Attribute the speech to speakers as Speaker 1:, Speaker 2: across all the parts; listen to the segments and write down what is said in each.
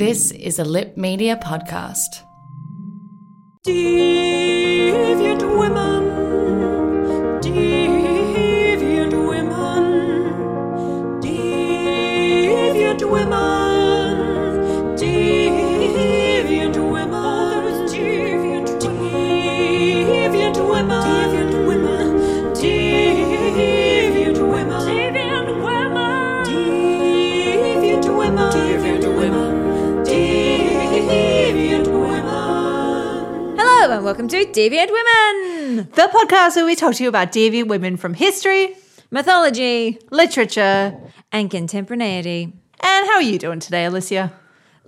Speaker 1: This is a Lip Media podcast.
Speaker 2: Deviant women,
Speaker 3: welcome to Deviant Women,
Speaker 4: The podcast where we talk to you about deviant women from history,
Speaker 3: mythology,
Speaker 4: literature,
Speaker 3: and contemporaneity.
Speaker 4: and how are you doing today, Alicia?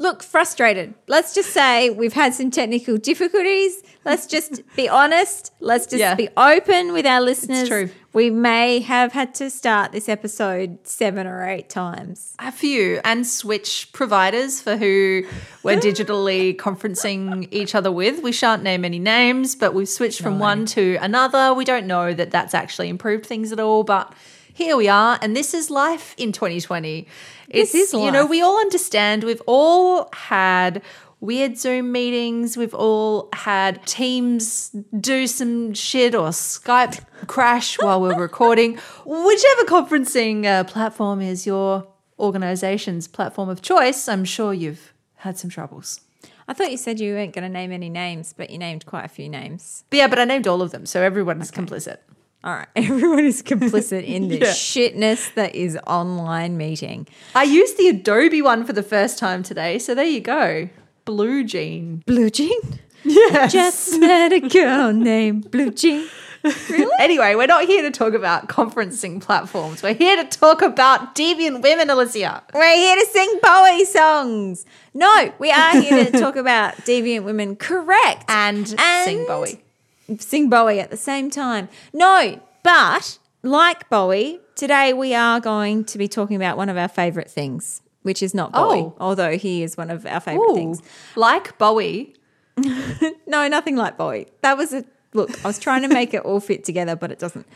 Speaker 3: Look, frustrated. Let's just say we've had some technical difficulties. Let's just be honest. Let's just
Speaker 4: Yeah.
Speaker 3: be open with our listeners.
Speaker 4: true.
Speaker 3: We may have had to start this episode seven or eight times.
Speaker 4: A few, and switch providers for who we're digitally conferencing each other with. We shan't name any names, but we've switched from one to another. We don't know that that's actually improved things at all, but here we are, and this is life in 2020. It's,
Speaker 3: is
Speaker 4: you know, we all understand. We've all had weird Zoom meetings. We've all had Teams do some shit or Skype crash while we're recording. Whichever conferencing uh, platform is your organization's platform of choice, I'm sure you've had some troubles.
Speaker 3: I thought you said you weren't going to name any names, but you named quite a few names.
Speaker 4: But yeah, but I named all of them, so everyone's complicit.
Speaker 3: All right. Everyone is complicit in the
Speaker 4: Yeah.
Speaker 3: shitness that is online meeting.
Speaker 4: I used the Adobe one for the first time today, so there you go. Blue Jean.
Speaker 3: Blue Jean?
Speaker 4: Yes.
Speaker 3: Just met a girl named Blue Jean.
Speaker 4: Anyway, we're not here to talk about conferencing platforms. We're here to talk about deviant women, Alicia.
Speaker 3: We're here to sing Bowie songs. No, we are here to talk about deviant women. Correct.
Speaker 4: And, sing Bowie.
Speaker 3: Sing Bowie at the same time. No, but like Bowie, today we are going to be talking about one of our favorite things, which is not Bowie,
Speaker 4: Oh.
Speaker 3: although he is one of our favorite
Speaker 4: Ooh,
Speaker 3: things.
Speaker 4: like Bowie.
Speaker 3: No, nothing like Bowie. That was a look. I was trying to make it all fit together, but it doesn't.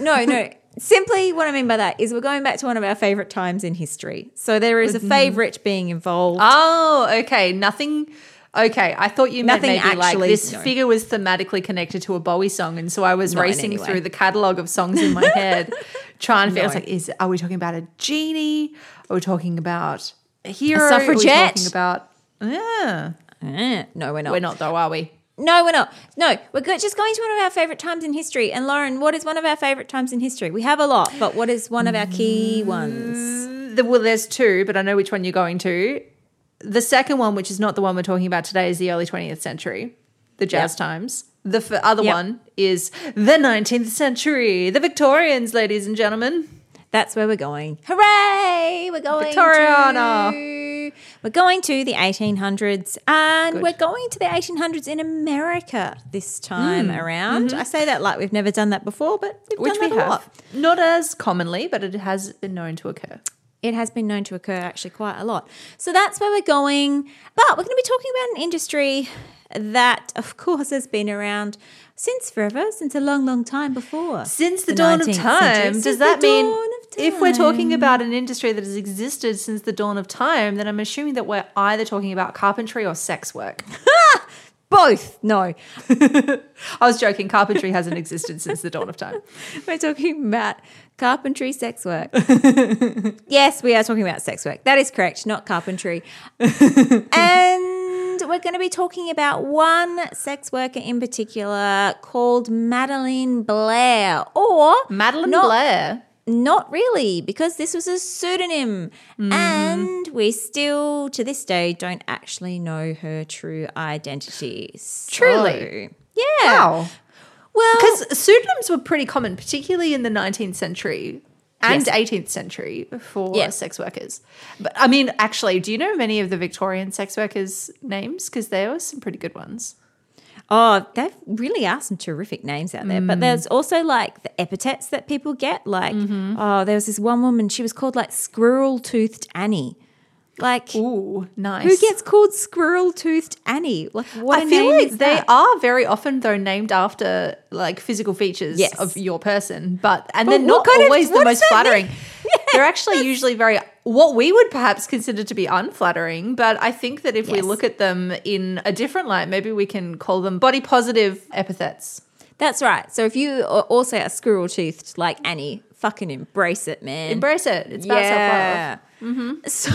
Speaker 3: No, no. Simply, what I mean by that is we're going back to one of our favorite times in history. So there is a mm-hmm. favorite being involved.
Speaker 4: Oh, okay. Nothing. Okay, I thought you meant
Speaker 3: Nothing
Speaker 4: maybe like
Speaker 3: actually-
Speaker 4: this
Speaker 3: no.
Speaker 4: figure was thematically connected to a Bowie song, and so I was
Speaker 3: Not
Speaker 4: racing through the catalog of songs in my head, trying to figure. I was like, is are we talking about a genie? Are we talking about a hero?
Speaker 3: suffragette?
Speaker 4: Are we talking about? Yeah,
Speaker 3: Eh, no, we're not.
Speaker 4: we're not though, are we?
Speaker 3: No, we're not. No, we're just going to one of our favorite times in history. And Lauren, what is one of our favorite times in history? We have a lot, but what is one of our key ones?
Speaker 4: The, well, there's two, but I know which one you're going to. The second one, which is not the one we're talking about today, is the early 20th century, the jazz
Speaker 3: Yep.
Speaker 4: times. The f- other
Speaker 3: Yep.
Speaker 4: one is the 19th century, the Victorians, ladies and gentlemen.
Speaker 3: That's where we're going. Hooray! We're going
Speaker 4: Victoriana.
Speaker 3: to we're going to the 1800s, and
Speaker 4: Good.
Speaker 3: we're going to the 1800s in America this time mm. around. Mm-hmm. I say that like we've never done that before, but we've.
Speaker 4: Which
Speaker 3: done
Speaker 4: we have.
Speaker 3: lot.
Speaker 4: Not as commonly, but it has been known to occur.
Speaker 3: It has been known to occur actually quite a lot. So that's where we're going. But we're going to be talking about an industry that, of course, has been around since forever, since a long, long time before.
Speaker 4: Since the, dawn of time.
Speaker 3: century.
Speaker 4: Does that mean if we're talking about an industry that has existed since the dawn of time, then I'm assuming that we're either talking about carpentry or sex work.
Speaker 3: both? No,
Speaker 4: I was joking. Carpentry hasn't existed since the dawn of time.
Speaker 3: we're talking about carpentry sex work. yes, we are talking about sex work. That is correct, not carpentry. and we're going to be talking about one sex worker in particular called Madeline Blair, or
Speaker 4: Madeline
Speaker 3: not-
Speaker 4: Blair.
Speaker 3: Not really, because this was a pseudonym. Mm-hmm. And we still, to this day, don't actually know her true identity. So-
Speaker 4: Truly?
Speaker 3: Yeah.
Speaker 4: Wow.
Speaker 3: Well,
Speaker 4: Because pseudonyms were pretty common, particularly in the 19th century and
Speaker 3: Yes.
Speaker 4: 18th century for
Speaker 3: Yeah.
Speaker 4: sex workers. But I mean, actually, do you know many of the Victorian sex workers' names? Because there were some pretty good ones.
Speaker 3: Oh, there really are some terrific names out there. But there's mm. also like the epithets that people get. Like, mm-hmm. oh, there was this one woman, she was called like Squirrel Toothed Annie. Like,
Speaker 4: Ooh, nice.
Speaker 3: who gets called Squirrel Toothed Annie? Like, what
Speaker 4: I
Speaker 3: a
Speaker 4: feel
Speaker 3: name
Speaker 4: like they
Speaker 3: that?
Speaker 4: are very often though named after like physical features
Speaker 3: Yes.
Speaker 4: of your person, but and
Speaker 3: But
Speaker 4: they're not
Speaker 3: kind of-
Speaker 4: always the most flattering.
Speaker 3: mean?
Speaker 4: They're actually usually very what we would perhaps consider to be unflattering. But I think that if we look at them in a different light, maybe we can call them body positive epithets.
Speaker 3: That's right. So if you also are squirrel toothed like Annie, fucking embrace it, man.
Speaker 4: Embrace it. It's about self love. Mm-hmm.
Speaker 3: So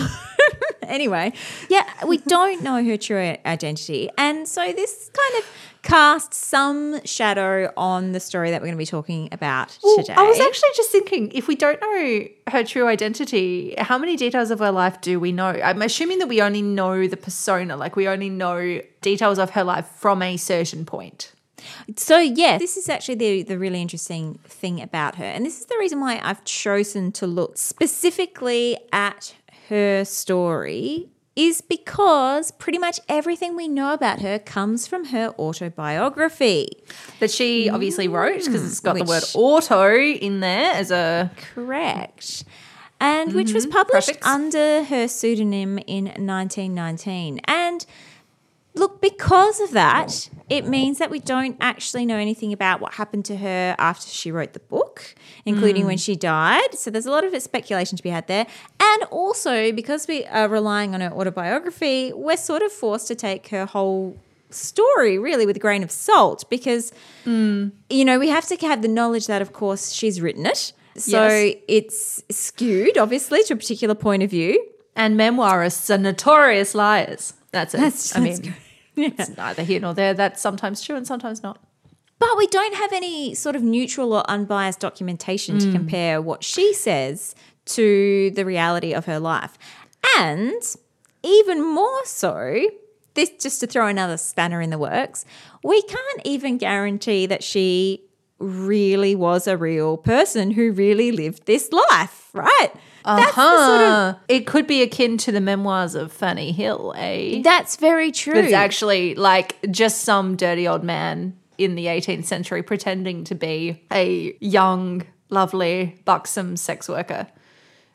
Speaker 3: anyway, yeah, we don't know her true identity, and so this kind of casts some shadow on the story that we're going to be talking about today.
Speaker 4: I was actually just thinking if we don't know her true identity, how many details of her life do we know? I'm assuming that we only know the persona, like we only know details of her life from a certain point.
Speaker 3: So yeah, this is actually the the really interesting thing about her, and this is the reason why I've chosen to look specifically at her story. Is because pretty much everything we know about her comes from her autobiography.
Speaker 4: That she obviously wrote because it's got the word
Speaker 3: mm,
Speaker 4: auto in there as a
Speaker 3: Correct. And which was mm-hmm, published
Speaker 4: Perfect.
Speaker 3: under her pseudonym in 1919. And look, because of that, it means that we don't actually know anything about what happened to her after she wrote the book, including when hmm. she died. So there's a lot of speculation to be had there. And also, because we are relying on her autobiography, we're sort of forced to take her whole story really with a grain of salt because hmm. you know, we have to have the knowledge that, of course, she's written it. So
Speaker 4: Yes.
Speaker 3: it's skewed, obviously, to a particular point of view.
Speaker 4: and memoirists are notorious liars. That's it.
Speaker 3: That's-
Speaker 4: I
Speaker 3: that's
Speaker 4: mean, it's neither here nor there. That's sometimes true and sometimes not.
Speaker 3: But we don't have any sort of neutral or unbiased documentation to mm. compare what she says to the reality of her life. And even more so, this just to throw another spanner in the works, we can't even guarantee that she really was a real person who really lived this life, right? That's the sort of
Speaker 4: Huh. it could be akin to the memoirs of Fanny Hill, eh?
Speaker 3: That's very true.
Speaker 4: It's actually like just some dirty old man in the 18th century pretending to be a young, lovely, buxom sex worker,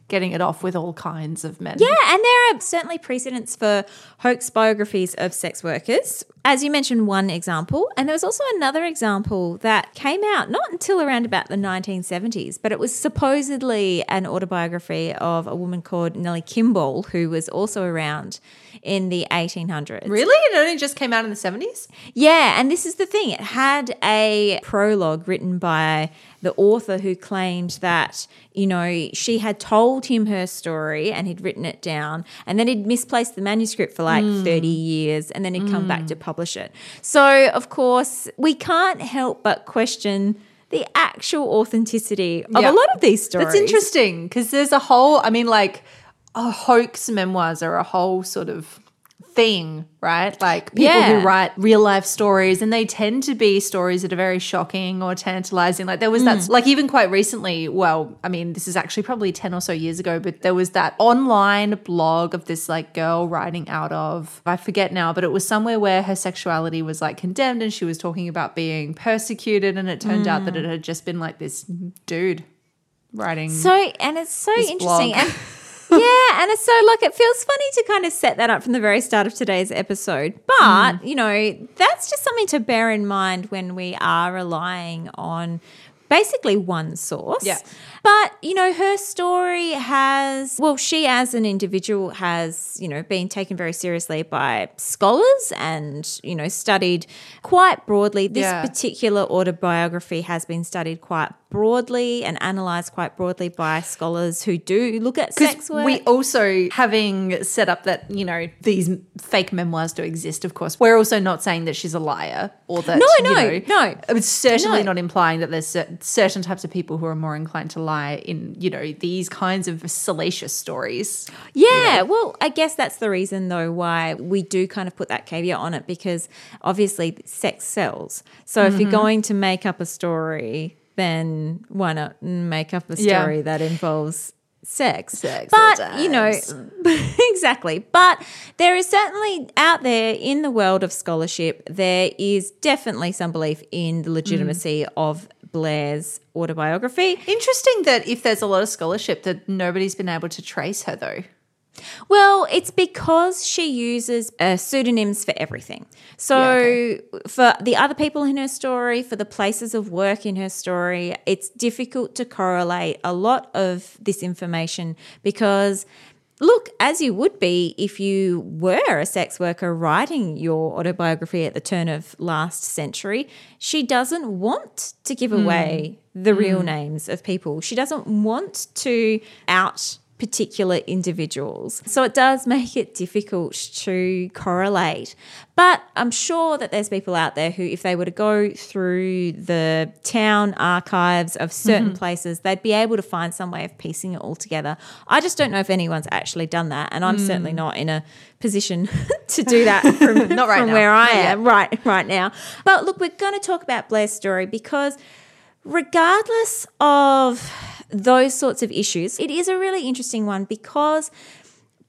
Speaker 4: getting it off with all kinds of men.
Speaker 3: Yeah, and there are certainly precedents for hoax biographies of sex workers. As you mentioned, one example, and there was also another example that came out not until around about the 1970s, but it was supposedly an autobiography of a woman called Nellie Kimball, who was also around in the 1800s.
Speaker 4: Really? It only just came out in the 70s?
Speaker 3: Yeah, and this is the thing. It had a prologue written by the author who claimed that, you know, she had told him her story and he'd written it down, and then he'd misplaced the manuscript for like hmm. 30 years, and then he'd come back hmm. to publish it. So, of course, we can't help but question the actual authenticity of
Speaker 4: Yeah.
Speaker 3: a lot of these stories.
Speaker 4: That's interesting because there's a whole, I mean, like, a hoax memoirs are a whole sort of thing, right? Like people
Speaker 3: Yeah.
Speaker 4: who write real life stories and they tend to be stories that are very shocking or tantalizing. Like there was that, mm. like even quite recently, well, I mean, this is actually probably 10 or so years ago, but there was that online blog of this like girl writing out of, I forget now, but it was somewhere where her sexuality was like condemned and she was talking about being persecuted. And it turned out that it mm. had just been like this dude writing.
Speaker 3: So, and it's so interesting.
Speaker 4: blog.
Speaker 3: And yeah, and so like it feels funny to kind of set that up from the very start of today's episode. But,
Speaker 4: Mm.
Speaker 3: you know, that's just something to bear in mind when we are relying on basically one source.
Speaker 4: Yeah.
Speaker 3: But, you know, her story has, well, she as an individual has, you know, been taken very seriously by scholars and, you know, studied quite broadly. This
Speaker 4: Yeah.
Speaker 3: particular autobiography has been studied quite broadly and analyzed quite broadly by scholars who do look at sex work.
Speaker 4: we also having set up that you know these fake memoirs do exist of course we're also not saying that she's a liar or that
Speaker 3: No,
Speaker 4: you
Speaker 3: no,
Speaker 4: know,
Speaker 3: no.
Speaker 4: it's certainly
Speaker 3: No.
Speaker 4: not implying that there's certain types of people who are more inclined to lie in you know these kinds of salacious stories
Speaker 3: Yeah, well, I guess that's the reason though why we do kind of put that caveat on it because obviously sex sells. So if
Speaker 4: Mm-hmm.
Speaker 3: you're going to make up a story, then why not make up a
Speaker 4: Yeah.
Speaker 3: story that involves sex?
Speaker 4: Sex,
Speaker 3: but you know, exactly. But there is certainly out there in the world of scholarship, there is definitely some belief in the legitimacy
Speaker 4: Mm.
Speaker 3: of Blair's autobiography.
Speaker 4: interesting that if there's a lot of scholarship that nobody's been able to trace her though
Speaker 3: Well, it's because she uses uh, pseudonyms for everything. So, for the other people in her story, for the places of work in her story, it's difficult to correlate a lot of this information because. Look, as you would be if you were a sex worker writing your autobiography at the turn of last century, she doesn't want to give away the real names of people. She doesn't want to out particular individuals. So it does make it difficult to correlate. But I'm sure that there's people out there who, if they were to go through the town archives of certain mm-hmm. places, they'd be able to find some way of piecing it all together. I just don't know if anyone's actually done that. And I'm certainly mm. not in a position to do that from,
Speaker 4: Not right
Speaker 3: from
Speaker 4: now.
Speaker 3: where I am right right now. But look, we're going to talk about Blair's story because regardless of those sorts of issues, it is a really interesting one because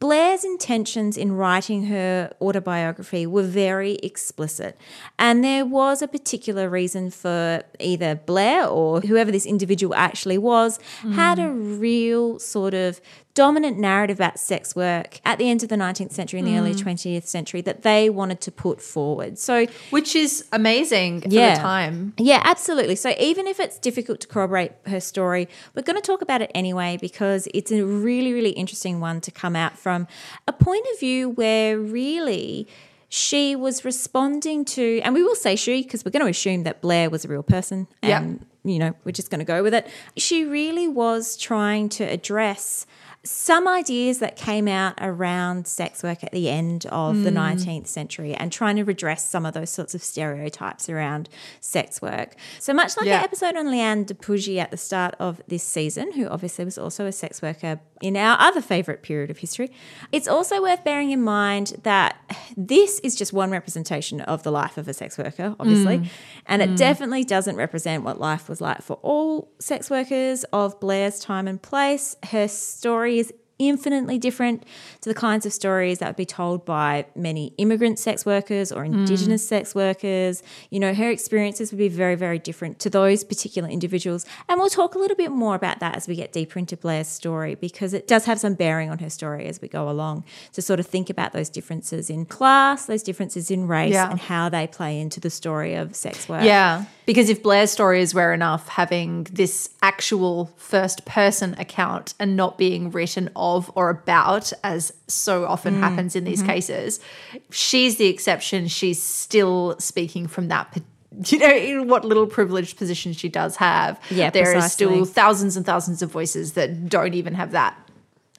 Speaker 3: Blair's intentions in writing her autobiography were very explicit. And there was a particular reason for either Blair or whoever this individual actually was, had a real sort of dominant narrative about sex work at the end of the 19th century and the early mm. 20th century that they wanted to put forward. So
Speaker 4: Which is amazing for
Speaker 3: Yeah.
Speaker 4: the time.
Speaker 3: yeah, absolutely. So even if it's difficult to corroborate her story, we're going to talk about it anyway because it's a really, really interesting one to come out from a point of view where really she was responding to, and we will say she because we're going to assume that Blair was a real person.
Speaker 4: Yeah.
Speaker 3: And, you know, we're just going to go with it. She really was trying to address some ideas that came out around sex work at the end of the hmm. 19th century and trying to redress some of those sorts of stereotypes around sex work. So much like
Speaker 4: Yeah.
Speaker 3: our episode on Liane de Pougy at the start of this season, who obviously was also a sex worker in our other favourite period of history, it's also worth bearing in mind that this is just one representation of the life of a sex worker, obviously, hmm. and it hmm. definitely doesn't represent what life was like for all sex workers of Blair's time and place. Her story is infinitely different to the kinds of stories that would be told by many immigrant sex workers or indigenous mm. sex workers. You know, her experiences would be very, very different to those particular individuals. And we'll talk a little bit more about that as we get deeper into Blair's story because it does have some bearing on her story as we go along to sort of think about those differences in class, those differences in race,
Speaker 4: Yeah.
Speaker 3: and how they play into the story of sex work.
Speaker 4: Yeah. Because if Blair's story is rare enough, having this actual first person account and not being written of or about, as so often mm-hmm. happens in these mm-hmm. cases, she's the exception. She's still speaking from that. You know, in what little privileged position she does have.
Speaker 3: Yeah,
Speaker 4: there
Speaker 3: precisely.
Speaker 4: still thousands and thousands of voices that don't even have that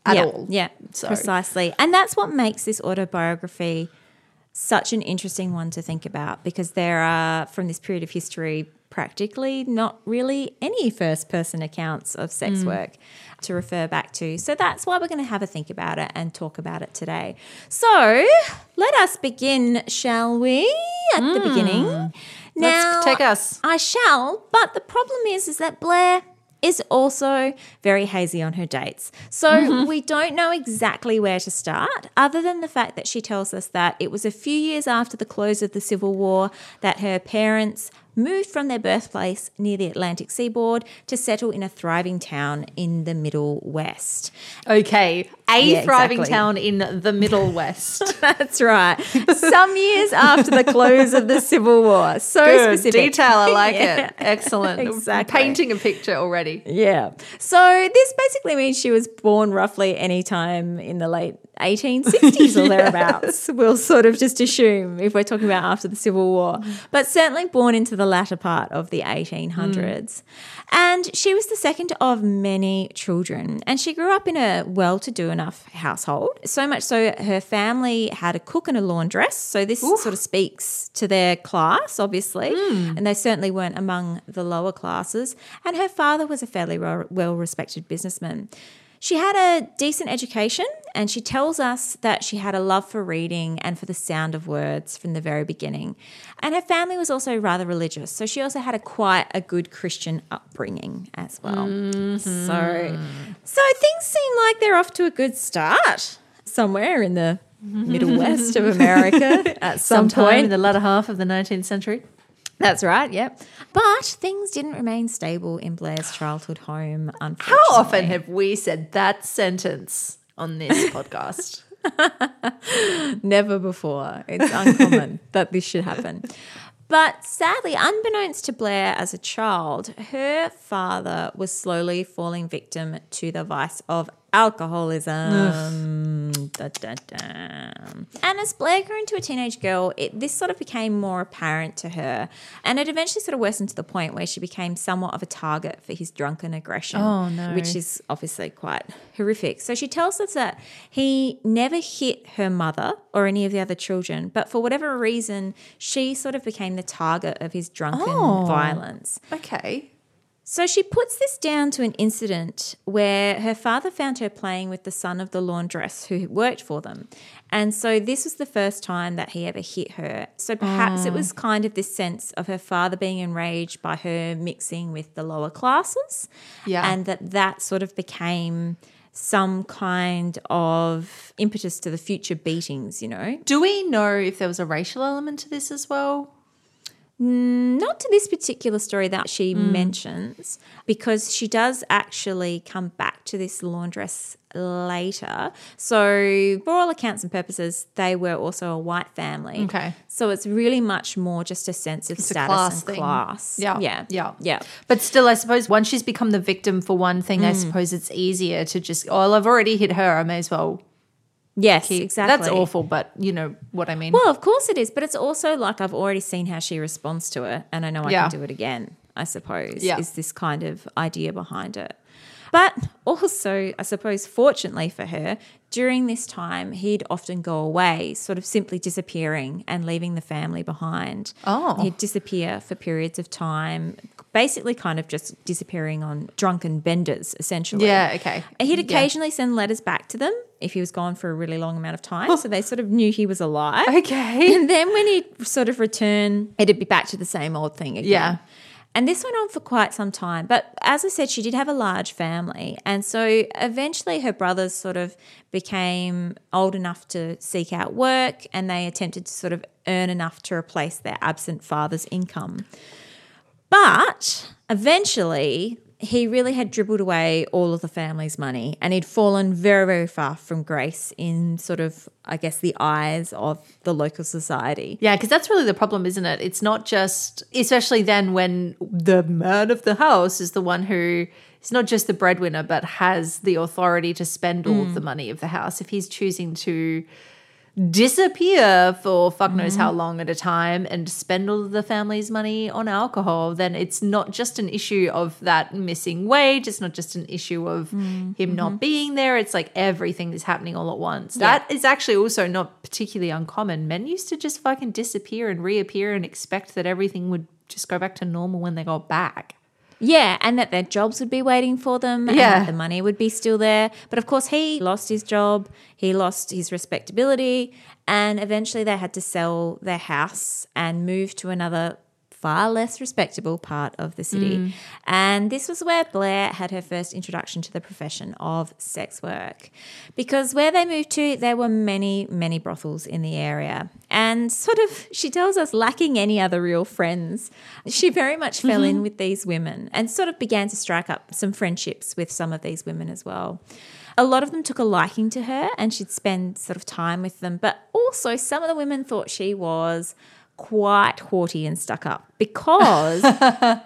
Speaker 4: at
Speaker 3: yeah,
Speaker 4: all.
Speaker 3: Yeah,
Speaker 4: So-
Speaker 3: precisely. And that's what makes this autobiography such an interesting one to think about because there are, from this period of history, practically not really any first person accounts of sex mm. work to refer back to. So that's why we're going to have a think about it and talk about it today. So let us begin, shall we? At the mm. beginning. Now,
Speaker 4: take us.
Speaker 3: I shall, but the problem is, is that Blair is also very hazy on her dates. So mm-hmm. we don't know exactly where to start, other than the fact that she tells us that it was a few years after the close of the Civil War that her parents moved from their birthplace near the Atlantic seaboard to settle in a thriving town in the Middle West.
Speaker 4: Okay. A
Speaker 3: Yeah,
Speaker 4: thriving
Speaker 3: exactly.
Speaker 4: town in the Middle West.
Speaker 3: That's right. Some years after the close of the Civil War. So
Speaker 4: Good
Speaker 3: specific.
Speaker 4: detail. I like
Speaker 3: Yeah.
Speaker 4: it. Excellent.
Speaker 3: Exactly.
Speaker 4: Painting a picture already.
Speaker 3: Yeah. So this basically means she was born roughly any time in the late 1860s or thereabouts. We'll sort of just assume if we're talking about after the Civil War, mm. but certainly born into the latter part of the 1800s. Mm. And she was the second of many children, and she grew up in a well to do enough household. So much so, her family had a cook and a laundress. So this sort of speaks to their class, obviously, mm. and they certainly weren't among the lower classes. And her father was a fairly well respected businessman. She had a decent education, and she tells us that she had a love for reading and for the sound of words from the very beginning. And her family was also rather religious, so she also had a quite a good Christian upbringing as well. So, so things seem like they're off to a good start somewhere in the middle west of America at some
Speaker 4: Sometime
Speaker 3: point.
Speaker 4: in the latter half of the 19th century.
Speaker 3: That's right, yep. But things didn't remain stable in Blair's childhood home,
Speaker 4: How often have we said that sentence on this podcast.
Speaker 3: Never before. It's uncommon that this should happen. But sadly, unbeknownst to Blair as a child, her father was slowly falling victim to the vice of alcoholism. Da, da, da. And as Blair grew into a teenage girl, it, this sort of became more apparent to her. And it eventually sort of worsened to the point where she became somewhat of a target for his drunken aggression.
Speaker 4: Oh, no.
Speaker 3: Which is obviously quite horrific. So she tells us that he never hit her mother or any of the other children, but for whatever reason, she sort of became the target of his drunken
Speaker 4: Oh.
Speaker 3: violence.
Speaker 4: Okay.
Speaker 3: So she puts this down to an incident where her father found her playing with the son of the laundress who worked for them. And so this was the first time that he ever hit her. So perhaps it mm. was kind of this sense of her father being enraged by her mixing with the lower classes.
Speaker 4: Yeah.
Speaker 3: And that that sort of became some kind of impetus to the future beatings, you know?
Speaker 4: Do we know if there was a racial element to this as well?
Speaker 3: Not to this particular story that she mm. mentions, because she does actually come back to this laundress later. So, for all accounts and purposes, they were also a white family.
Speaker 4: Okay.
Speaker 3: So, it's really much more just a sense of
Speaker 4: It's
Speaker 3: status
Speaker 4: class
Speaker 3: and
Speaker 4: thing.
Speaker 3: class.
Speaker 4: Yeah.
Speaker 3: Yeah.
Speaker 4: Yeah.
Speaker 3: Yeah.
Speaker 4: But still, I suppose once she's become the victim for one thing, I mm. suppose it's easier to just, oh, I've already hit her. I may as well
Speaker 3: Yes, exactly.
Speaker 4: That's awful, but you know what I mean.
Speaker 3: Well, of course it is, but it's also like I've already seen how she responds to it, and I know I
Speaker 4: Yeah.
Speaker 3: can do it again. I suppose
Speaker 4: Yeah.
Speaker 3: is this kind of idea behind it. But also, I suppose, fortunately for her, during this time, he'd often go away, sort of simply disappearing and leaving the family behind.
Speaker 4: Oh.
Speaker 3: He'd disappear for periods of time, basically kind of just disappearing on drunken benders, essentially.
Speaker 4: Yeah, okay.
Speaker 3: He'd
Speaker 4: Yeah.
Speaker 3: occasionally send letters back to them if he was gone for a really long amount of time. Oh. so they sort of knew he was alive.
Speaker 4: Okay.
Speaker 3: And then when he'd sort of return, it'd be back to the same old thing again.
Speaker 4: Yeah.
Speaker 3: And this went on for quite some time. But as I said, she did have a large family. And so eventually her brothers sort of became old enough to seek out work and they attempted to sort of earn enough to replace their absent father's income. But eventually, he really had dribbled away all of the family's money and he'd fallen very, very far from grace in sort of, I guess, the eyes of the local society.
Speaker 4: Yeah, because that's really the problem, isn't it? It's not just, especially then when the man of the house is the one who is not just the breadwinner, but has the authority to spend all of the mm. money of the house. If he's choosing to disappear for fuck knows how mm. long at a time and spend all of the family's money on alcohol, then it's not just an issue of that missing wage. It's not just an issue of mm, him not mm-hmm. being there. It's like everything is happening all at once. That is actually also not particularly uncommon. Men used to just fucking disappear and reappear and expect that everything would just go back to normal when they got back.
Speaker 3: Yeah, and that their jobs would be waiting for them and
Speaker 4: Yeah.
Speaker 3: that the money would be still there. But of course, he lost his job, he lost his respectability, and eventually they had to sell their house and move to another far less respectable part of the city. Mm. And this was where Blair had her first introduction to the profession of sex work. Because where they moved to, there were many, many brothels in the area. And sort of, she tells us, lacking any other real friends, she very much fell mm-hmm. in with these women and sort of began to strike up some friendships with some of these women as well. A lot of them took a liking to her and she'd spend sort of time with them. But also, some of the women thought she was quite haughty and stuck up because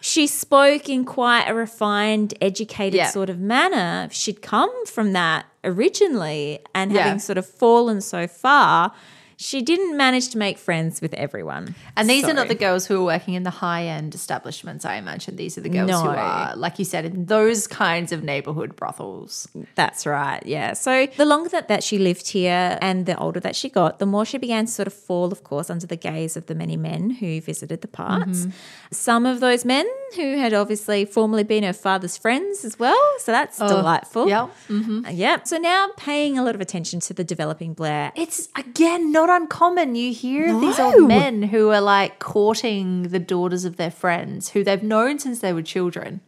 Speaker 3: she spoke in quite a refined, educated
Speaker 4: Yeah.
Speaker 3: sort of manner. She'd come from that originally and
Speaker 4: Yeah.
Speaker 3: having sort of fallen so far, she didn't manage to make friends with everyone.
Speaker 4: And these are not the girls who are working in the high end establishments, I imagine. These are the girls who are, like you said, in those kinds of neighborhood brothels.
Speaker 3: That's right. Yeah. So the longer that, that she lived here and the older that she got, the more she began to sort of fall, of course, under the gaze of the many men who visited the parts. Some of those men who had obviously formerly been her father's friends as well. So that's delightful.
Speaker 4: yeah.
Speaker 3: Uh, yeah. So now paying a lot of attention to the developing Blair.
Speaker 4: It's again not uncommon. You hear of these old men who are like courting the daughters of their friends who they've known since they were children.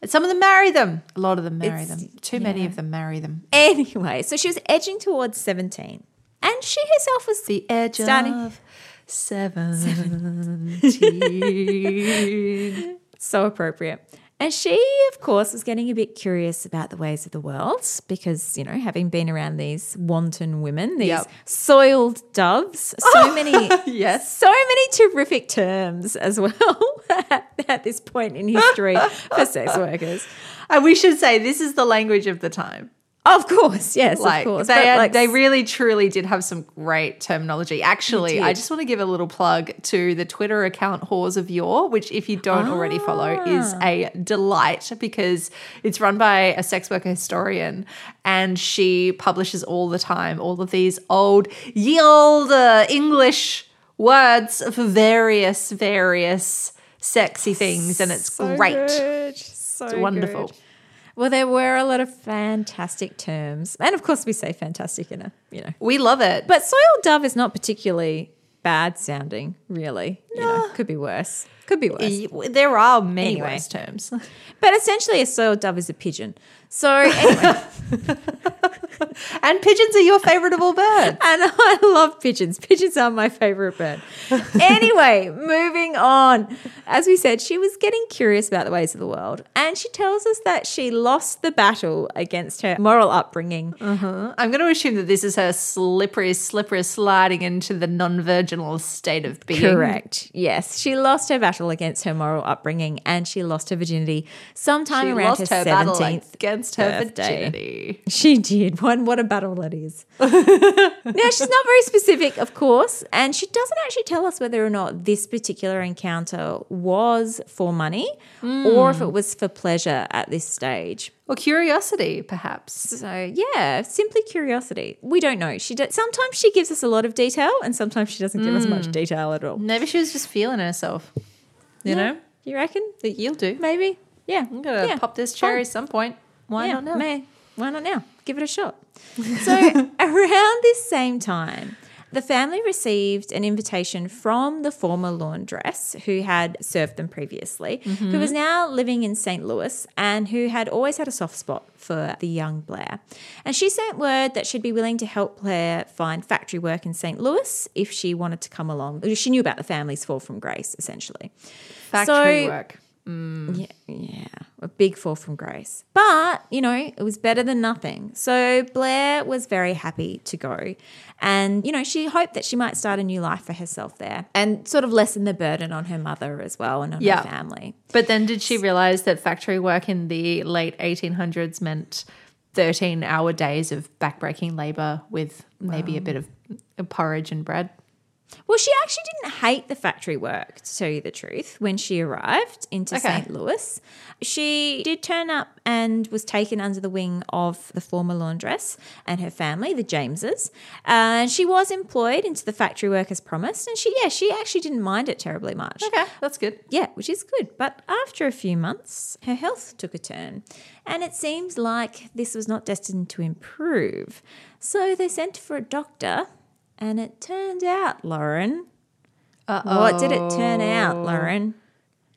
Speaker 4: And some of them marry them. A lot of them marry
Speaker 3: It's-
Speaker 4: them. Too many of them marry them.
Speaker 3: Anyway, so she was edging towards 17. And she herself was
Speaker 4: The edge
Speaker 3: Starting-
Speaker 4: of seventeen.
Speaker 3: so appropriate. And she, of course, was getting a bit curious about the ways of the world because, you know, having been around these wanton women, these
Speaker 4: Yep.
Speaker 3: soiled doves, so many,
Speaker 4: Yes.
Speaker 3: so many terrific terms as well at this point in history for sex workers.
Speaker 4: And we should say this is the language of the time.
Speaker 3: Of course, yes,
Speaker 4: Like
Speaker 3: of course.
Speaker 4: they, had-
Speaker 3: like,
Speaker 4: they really truly did have some great terminology. Actually, I just want to give a little plug to the Twitter account Whores of Yore, which if you don't already follow is
Speaker 3: Ah.
Speaker 4: a delight because it's run by a sex worker historian and she publishes all the time all of these old ye old uh, English words for various various sexy things and it's
Speaker 3: so
Speaker 4: great.
Speaker 3: good, so
Speaker 4: It's wonderful.
Speaker 3: good. Well, there were a lot of fantastic terms, and of course, we say fantastic in a you know
Speaker 4: We love it.
Speaker 3: But soiled dove is not particularly bad sounding, really. You know, could be worse. Could be worse.
Speaker 4: There are many
Speaker 3: Anyway.
Speaker 4: worse terms.
Speaker 3: But essentially, a soiled dove is a pigeon. So anyway,
Speaker 4: And pigeons are your favorite of all birds.
Speaker 3: and I love pigeons. Pigeons are my favorite bird. anyway, moving on. As we said, she was getting curious about the ways of the world, and she tells us that she lost the battle against her moral upbringing. Uh-huh.
Speaker 4: I'm going to assume that this is her slippery, slippery sliding into the non-virginal state of being.
Speaker 3: Correct. Yes, she lost her battle against her moral upbringing, and she lost her virginity sometime
Speaker 4: She
Speaker 3: around
Speaker 4: lost
Speaker 3: her seventeenth
Speaker 4: against her
Speaker 3: birthday.
Speaker 4: virginity.
Speaker 3: She did. One, what a battle that is. now, she's not very specific, of course, and she doesn't actually tell us whether or not this particular encounter was for money or if hmm. it was for pleasure at this stage.
Speaker 4: Or curiosity, perhaps.
Speaker 3: So, yeah, simply curiosity. We don't know. She does, sometimes she gives us a lot of detail, and sometimes she doesn't give us much mm. detail at all.
Speaker 4: Maybe she was just feeling herself. You know?
Speaker 3: You reckon?
Speaker 4: That you'll do.
Speaker 3: Maybe. Yeah.
Speaker 4: I'm going to
Speaker 3: yeah.
Speaker 4: pop this cherry at some point. Why
Speaker 3: Yeah,
Speaker 4: not now?
Speaker 3: may- why not now? Give it a shot. So, around this same time, the family received an invitation from the former laundress who had served them previously,
Speaker 4: Mm-hmm.
Speaker 3: who was now living in St. Louis and who had always had a soft spot for the young Blair. And she sent word that she'd be willing to help Blair find factory work in St. Louis if she wanted to come along. She knew about the family's fall from grace, essentially.
Speaker 4: Factory
Speaker 3: So-
Speaker 4: work. Mm.
Speaker 3: Yeah, yeah, a big fall from grace. But, you know, it was better than nothing. So Blair was very happy to go. And, you know, she hoped that she might start a new life for herself there and sort of lessen the burden on her mother as well and on
Speaker 4: Yeah.
Speaker 3: her family.
Speaker 4: But then did she realize that factory work in the late 1800s meant 13 hour days of backbreaking labor with maybe a bit of porridge and bread?
Speaker 3: Well, she actually didn't hate the factory work, to tell you the truth, when she arrived into
Speaker 4: Okay.
Speaker 3: St. Louis. She did turn up and was taken under the wing of the former laundress and her family, the Jameses. And she was employed into the factory work as promised. And she, yeah, she actually didn't mind it terribly much.
Speaker 4: Okay, that's good.
Speaker 3: Yeah, which is good. But after a few months, her health took a turn, and it seems like this was not destined to improve. So they sent for a doctor, and it turned out, Lauren. What did it turn out, Lauren?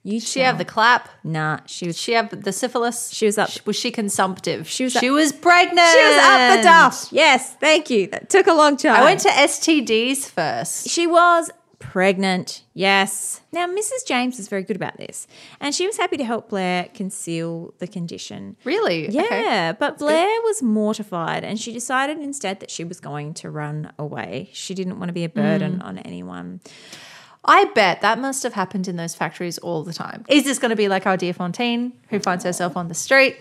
Speaker 3: You
Speaker 4: she have the clap?
Speaker 3: nah. She was
Speaker 4: she have the syphilis?
Speaker 3: She was up-
Speaker 4: Was she consumptive?
Speaker 3: She was
Speaker 4: She
Speaker 3: up-
Speaker 4: was pregnant.
Speaker 3: she was up the duff. Yes, thank you. That took a long time.
Speaker 4: I went to STDs first.
Speaker 3: She was pregnant, yes. Now, Mrs. James was very good about this, and she was happy to help Blair conceal the condition.
Speaker 4: Really?
Speaker 3: Yeah,
Speaker 4: Okay.
Speaker 3: but Blair was mortified and she decided instead that she was going to run away. She didn't want to be a burden
Speaker 4: Mm.
Speaker 3: on anyone.
Speaker 4: I bet that must have happened in those factories all the time. Is this going to be like our dear Fantine, who finds herself on the street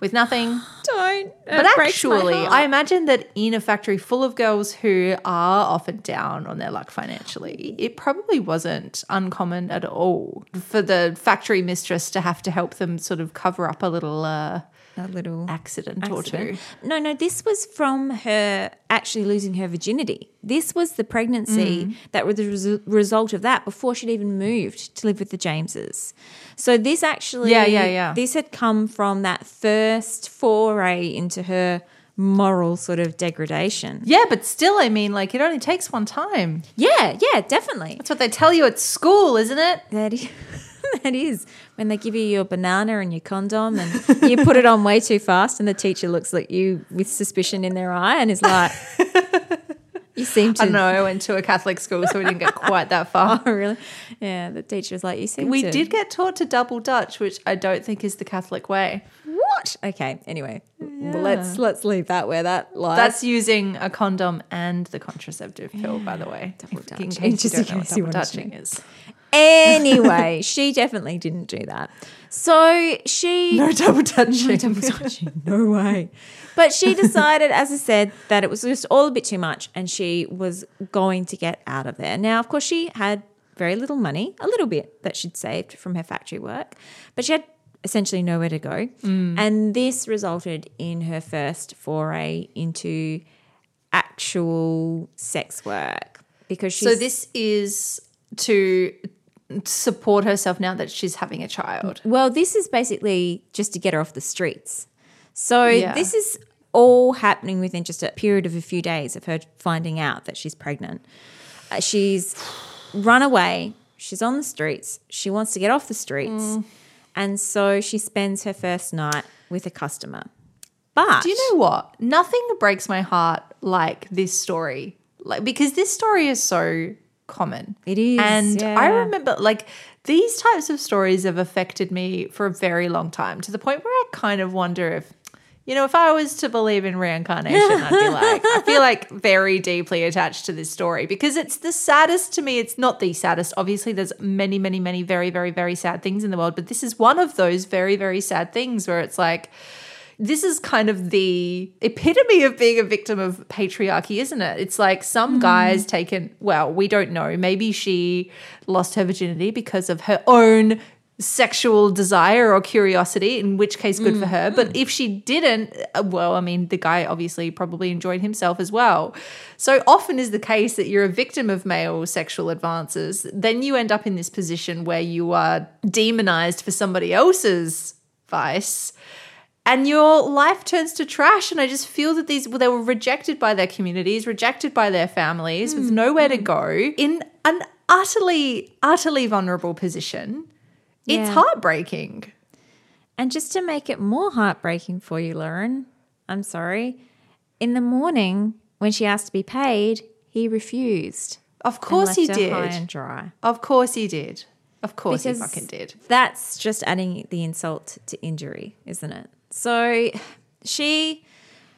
Speaker 4: with nothing?
Speaker 3: Don't.
Speaker 4: But actually, I imagine that in a factory full of girls who are often down on their luck financially, it probably wasn't uncommon at all for the factory mistress to have to help them sort of cover up a little uh,
Speaker 3: a little
Speaker 4: accident, or two.
Speaker 3: No, no, this was from her actually losing her virginity. This was the pregnancy
Speaker 4: Mm.
Speaker 3: that was the resu- result of that before she'd even moved to live with the Jameses. So this actually,
Speaker 4: Yeah, yeah, yeah.
Speaker 3: This had come from that first foray into her moral sort of degradation.
Speaker 4: Yeah, but still, I mean, like it only takes one time.
Speaker 3: Yeah, yeah, definitely.
Speaker 4: That's what they tell you at school, isn't it?
Speaker 3: That is, that is when they give you your banana and your condom and you put it on way too fast and the teacher looks at you with suspicion in their eye and is like, You seem to.
Speaker 4: I know. I went to a Catholic school, so we didn't get quite that far.
Speaker 3: Oh, really? Yeah, the teacher was like, you seem to
Speaker 4: We
Speaker 3: to.
Speaker 4: did get taught to double Dutch, which I don't think is the Catholic way.
Speaker 3: What? Okay. Anyway, well, let's let's leave that where that lies.
Speaker 4: That's using a condom and the contraceptive pill, by the way.
Speaker 3: Double Dutch.
Speaker 4: In case you don't know what double Dutching is.
Speaker 3: Anyway. she definitely didn't do that. So she
Speaker 4: No double Dutching.
Speaker 3: double touching. No way. But she decided, as I said, that it was just all a bit too much and she was going to get out of there. Now, of course, she had very little money, a little bit that she'd saved from her factory work, but she had essentially nowhere to go. Mm. And this resulted in her first foray into actual sex work because
Speaker 4: So this is to support herself now that she's having a child.
Speaker 3: Well, this is basically just to get her off the streets. So
Speaker 4: Yeah.
Speaker 3: this is all happening within just a period of a few days of her finding out that she's pregnant. Uh, she's run away. She's on the streets. She wants to get off the streets.
Speaker 4: Mm.
Speaker 3: And so she spends her first night with a customer. But
Speaker 4: Do you know what? Nothing breaks my heart like this story. Like because this story is so common.
Speaker 3: It is,
Speaker 4: And
Speaker 3: yeah.
Speaker 4: I remember like these types of stories have affected me for a very long time to the point where I kind of wonder if you know, if I was to believe in reincarnation, I'd be like, I feel like very deeply attached to this story because it's the saddest to me. It's not the saddest. Obviously, there's many, many, many very, very, very sad things in the world, but this is one of those very, very sad things where it's like, this is kind of the epitome of being a victim of patriarchy, isn't it? It's like some guy's taken, well, we don't know. Maybe she lost her virginity because of her own sexual desire or curiosity, in which case, good for her. But if she didn't, uh, well, I mean, the guy obviously probably enjoyed himself as well. So often is the case that you're a victim of male sexual advances. Then you end up in this position where you are demonized for somebody else's vice and your life turns to trash and i just feel that these well, they were rejected by their communities rejected by their families with mm, nowhere to mm. go in an utterly utterly vulnerable position it's heartbreaking
Speaker 3: And just to make it more heartbreaking for you, Lauren, I'm sorry. In the morning, when she asked to be paid, he refused.
Speaker 4: of course he
Speaker 3: her high
Speaker 4: did
Speaker 3: and dry.
Speaker 4: of course he did of course
Speaker 3: Because
Speaker 4: he fucking did
Speaker 3: That's just adding the insult to injury, isn't it? So she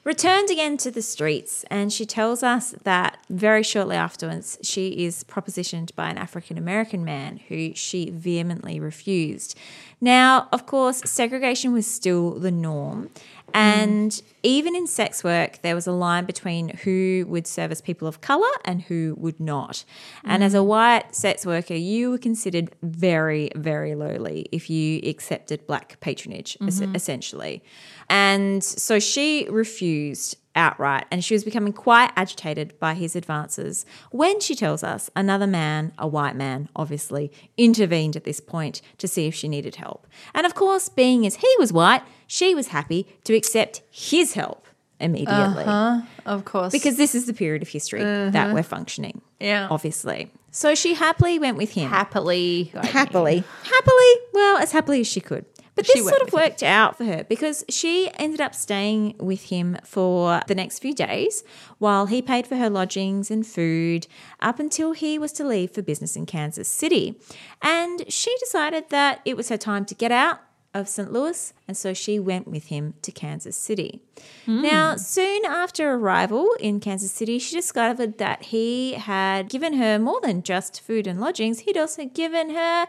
Speaker 3: returned again to the streets and she tells us that very shortly afterwards she is propositioned by an African American man who she vehemently refused. Now, of course, segregation was still the norm. And even in sex work, there was a line between who would service people of color and who would not. And as a mm. white sex worker, you were considered very, very lowly if you accepted black patronage, es- mm-hmm. essentially. And so she refused outright, and she was becoming quite agitated by his advances when she tells us another man, a white man, obviously, intervened at this point to see if she needed help. And of course, being as he was white, she was happy to accept his help immediately uh-huh,
Speaker 4: of course
Speaker 3: because this is the period of history that uh-huh. we're functioning.
Speaker 4: Yeah.
Speaker 3: Obviously. So she happily went with him.
Speaker 4: happily
Speaker 3: happily. Happily. Well, as happily as she could. But this sort of
Speaker 4: with him.
Speaker 3: worked out for her because she ended up staying with him for the next few days while he paid for her lodgings and food up until he was to leave for business in Kansas City. And she decided that it was her time to get out of St. Louis, and so she went with him to Kansas City. Hmm. Now, soon after arrival in Kansas City, she discovered that he had given her more than just food and lodgings, he'd also given her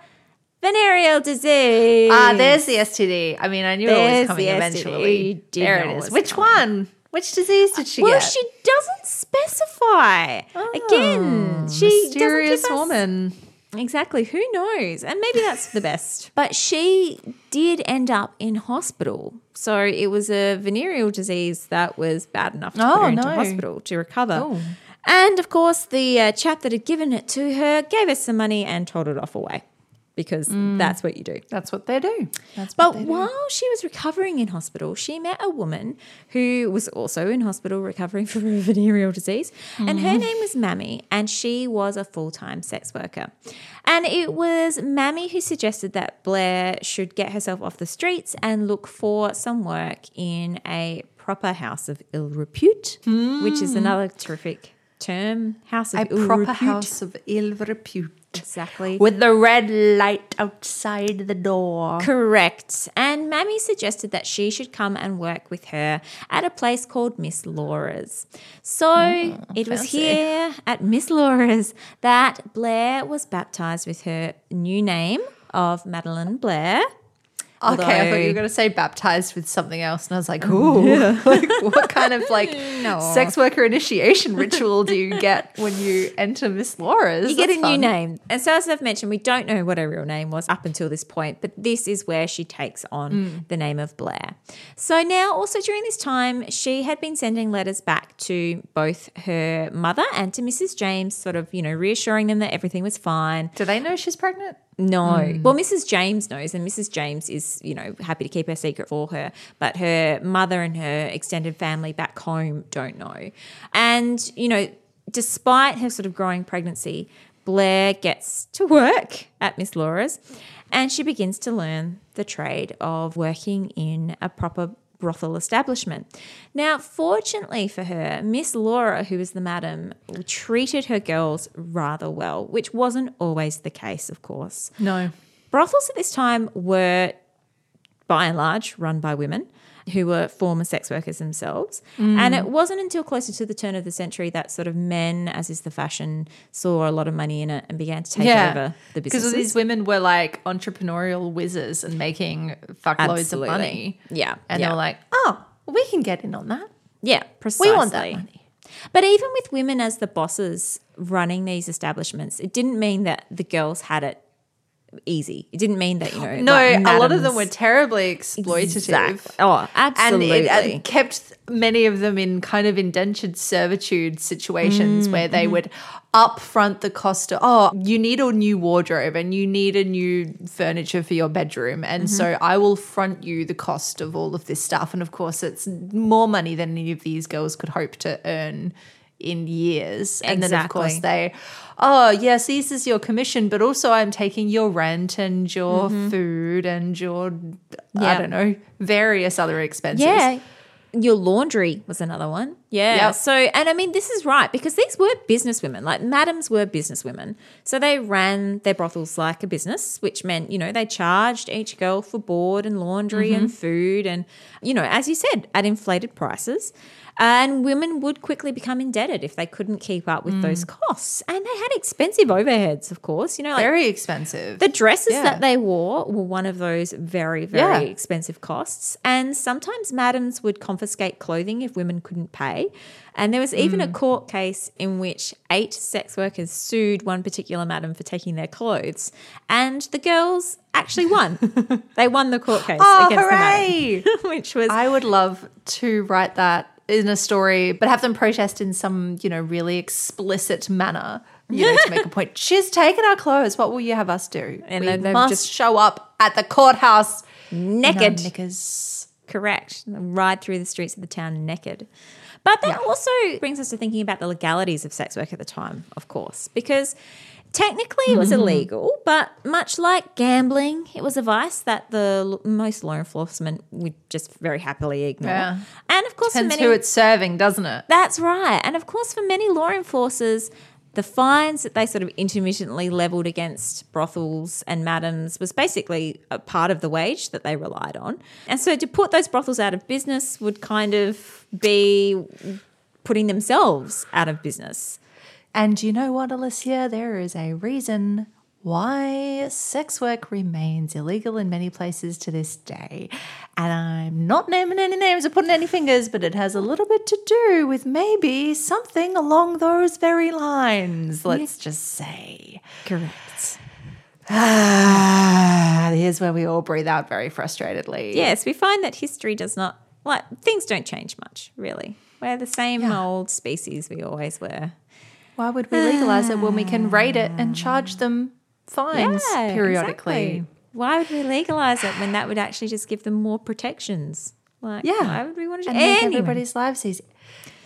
Speaker 3: venereal disease.
Speaker 4: ah there's the std i mean i knew it was coming
Speaker 3: the
Speaker 4: eventually there it is which
Speaker 3: coming.
Speaker 4: one which disease did she
Speaker 3: well,
Speaker 4: get Well,
Speaker 3: she doesn't specify. Again, she
Speaker 4: mysterious
Speaker 3: doesn't give us-
Speaker 4: woman
Speaker 3: Exactly. Who knows? And maybe that's the best. But she did end up in hospital. So it was a venereal disease that was bad enough to
Speaker 4: Oh,
Speaker 3: put her into
Speaker 4: no.
Speaker 3: hospital to recover.
Speaker 4: Oh.
Speaker 3: And of course, the uh, chap that had given it to her gave her some money and told it off away because mm. that's what you do.
Speaker 4: that's what they do that's
Speaker 3: But
Speaker 4: they do.
Speaker 3: while she was recovering in hospital, she met a woman who was also in hospital recovering from a venereal disease. And her mm. name was Mammy, and she was a full time sex worker. And it was Mammy who suggested that Blair should get herself off the streets and look for some work in a proper house of ill repute, which is hmm. another terrific term? House of
Speaker 4: A
Speaker 3: ill
Speaker 4: proper
Speaker 3: repute.
Speaker 4: house of ill repute.
Speaker 3: Exactly.
Speaker 4: With the red light outside the door.
Speaker 3: Correct. And Mammy suggested that she should come and work with her at a place called Miss Laura's. So hmm, it was
Speaker 4: fancy.
Speaker 3: here at Miss Laura's that Blair was baptized with her new name of Madeline Blair.
Speaker 4: Okay, I thought you
Speaker 3: Although-
Speaker 4: were going to say baptized with something else, and I was like, "Ooh, like, what kind of like sex worker initiation ritual do you get when you enter Miss Laura's?"
Speaker 3: You get a
Speaker 4: That's
Speaker 3: new name. And so, as I've mentioned, we don't know what her real name was up until this point, but this is where she takes on
Speaker 4: Mm.
Speaker 3: the name of Blair. So, now also during this time, she had been sending letters back to both her mother and to Mrs. James, sort of, you know, reassuring them that everything was fine.
Speaker 4: Do they know she's pregnant?
Speaker 3: No.
Speaker 4: Hmm.
Speaker 3: Well, Mrs. James knows, and Mrs. James is, you know, happy to keep her secret for her. But her mother and her extended family back home don't know. And, you know, despite her sort of growing pregnancy, Blair gets to work at Miss Laura's and she begins to learn the trade of working in a proper brothel establishment. Now, fortunately for her, Miss Laura, who was the madam, treated her girls rather well, which wasn't always the case, of course.
Speaker 4: No.
Speaker 3: Brothels at this time were, by and large, run by women who were former sex workers themselves. Mm. And it wasn't until closer to the turn of the century that sort of men, as is the fashion, saw a lot of money in it and began to take over the
Speaker 4: business.
Speaker 3: because
Speaker 4: these women were like entrepreneurial whizzes and making fuckloads of money.
Speaker 3: Yeah,
Speaker 4: and
Speaker 3: yeah.
Speaker 4: they were like, "Oh, we can get in on that.
Speaker 3: Yeah, precisely.
Speaker 4: We want that money."
Speaker 3: But even with women as the bosses running these establishments, it didn't mean that the girls had it easy. It didn't mean that, you know,
Speaker 4: No,
Speaker 3: like
Speaker 4: a lot of them were terribly exploitative.
Speaker 3: Exactly. Oh,
Speaker 4: and
Speaker 3: absolutely.
Speaker 4: it uh, kept many of them in kind of indentured servitude situations
Speaker 3: Mm,
Speaker 4: where they
Speaker 3: mm-hmm.
Speaker 4: would upfront the cost of oh you need a new wardrobe and you need a new furniture for your bedroom and
Speaker 3: Mm-hmm.
Speaker 4: so i will front you the cost of all of this stuff and of course it's more money than any of these girls could hope to earn in years and then of course they oh yes this is your commission but also i'm taking your rent and your food and your i
Speaker 3: Mm-hmm.
Speaker 4: Don't know various other expenses
Speaker 3: Yeah. Your laundry was another one. Yeah.
Speaker 4: Yep.
Speaker 3: So, and I mean, this is right because these were businesswomen, like madams were businesswomen. So they ran their brothels like a business, which meant, you know, they charged each girl for board and laundry and food and, you know, as you said, at inflated prices. And women would quickly become indebted if they couldn't keep up with those costs. And they had expensive overheads, of course. You know, like
Speaker 4: very expensive
Speaker 3: the dresses
Speaker 4: Yeah.
Speaker 3: that they wore were one of those very, very
Speaker 4: Yeah.
Speaker 3: expensive costs. And sometimes madams would confiscate clothing if women couldn't pay. And there was even a
Speaker 4: Mm.
Speaker 3: court case in which eight sex workers sued one particular madam for taking their clothes. And the girls actually won. they won the court case
Speaker 4: Oh,
Speaker 3: against
Speaker 4: hooray!
Speaker 3: the madam, which was
Speaker 4: I would love to write that in a story, but have them protest in some, you know, really explicit manner. You know, to make a point. She's taken our clothes. What will you have us do?
Speaker 3: And
Speaker 4: we
Speaker 3: then they've
Speaker 4: must
Speaker 3: just-
Speaker 4: show up at the courthouse
Speaker 3: naked.
Speaker 4: knickers.
Speaker 3: Correct. Ride through the streets of the town naked. But that also brings us to thinking about the legalities of sex work at the time, of course, because technically it was mm-hmm. illegal, but much like gambling, it was a vice that the l- most law enforcement would just very happily ignore.
Speaker 4: Yeah.
Speaker 3: And of course,
Speaker 4: Depends
Speaker 3: for many,
Speaker 4: who it's serving, doesn't it?
Speaker 3: that's right. And of course, for many law enforcers, the fines that they sort of intermittently leveled against brothels and madams was basically a part of the wage that they relied on. And so to put those brothels out of business would kind of be putting themselves out of business.
Speaker 4: And you know what, Alicia? There is a reason why sex work remains illegal in many places to this day. And I'm not naming any names or putting any fingers, but it has a little bit to do with maybe something along those very lines, let's just say.
Speaker 3: Correct.
Speaker 4: Ah, here's where we all breathe out very frustratedly.
Speaker 3: Yes, we find that history does not, like, things don't change much, really. We're the same old species we always were.
Speaker 4: Why would we legalize it when we can rate it and charge them fines
Speaker 3: Yeah,
Speaker 4: periodically?
Speaker 3: exactly. Why would we legalize it when that would actually just give them more protections? Like,
Speaker 4: Yeah.
Speaker 3: why would we want to
Speaker 4: And make everybody's lives easy.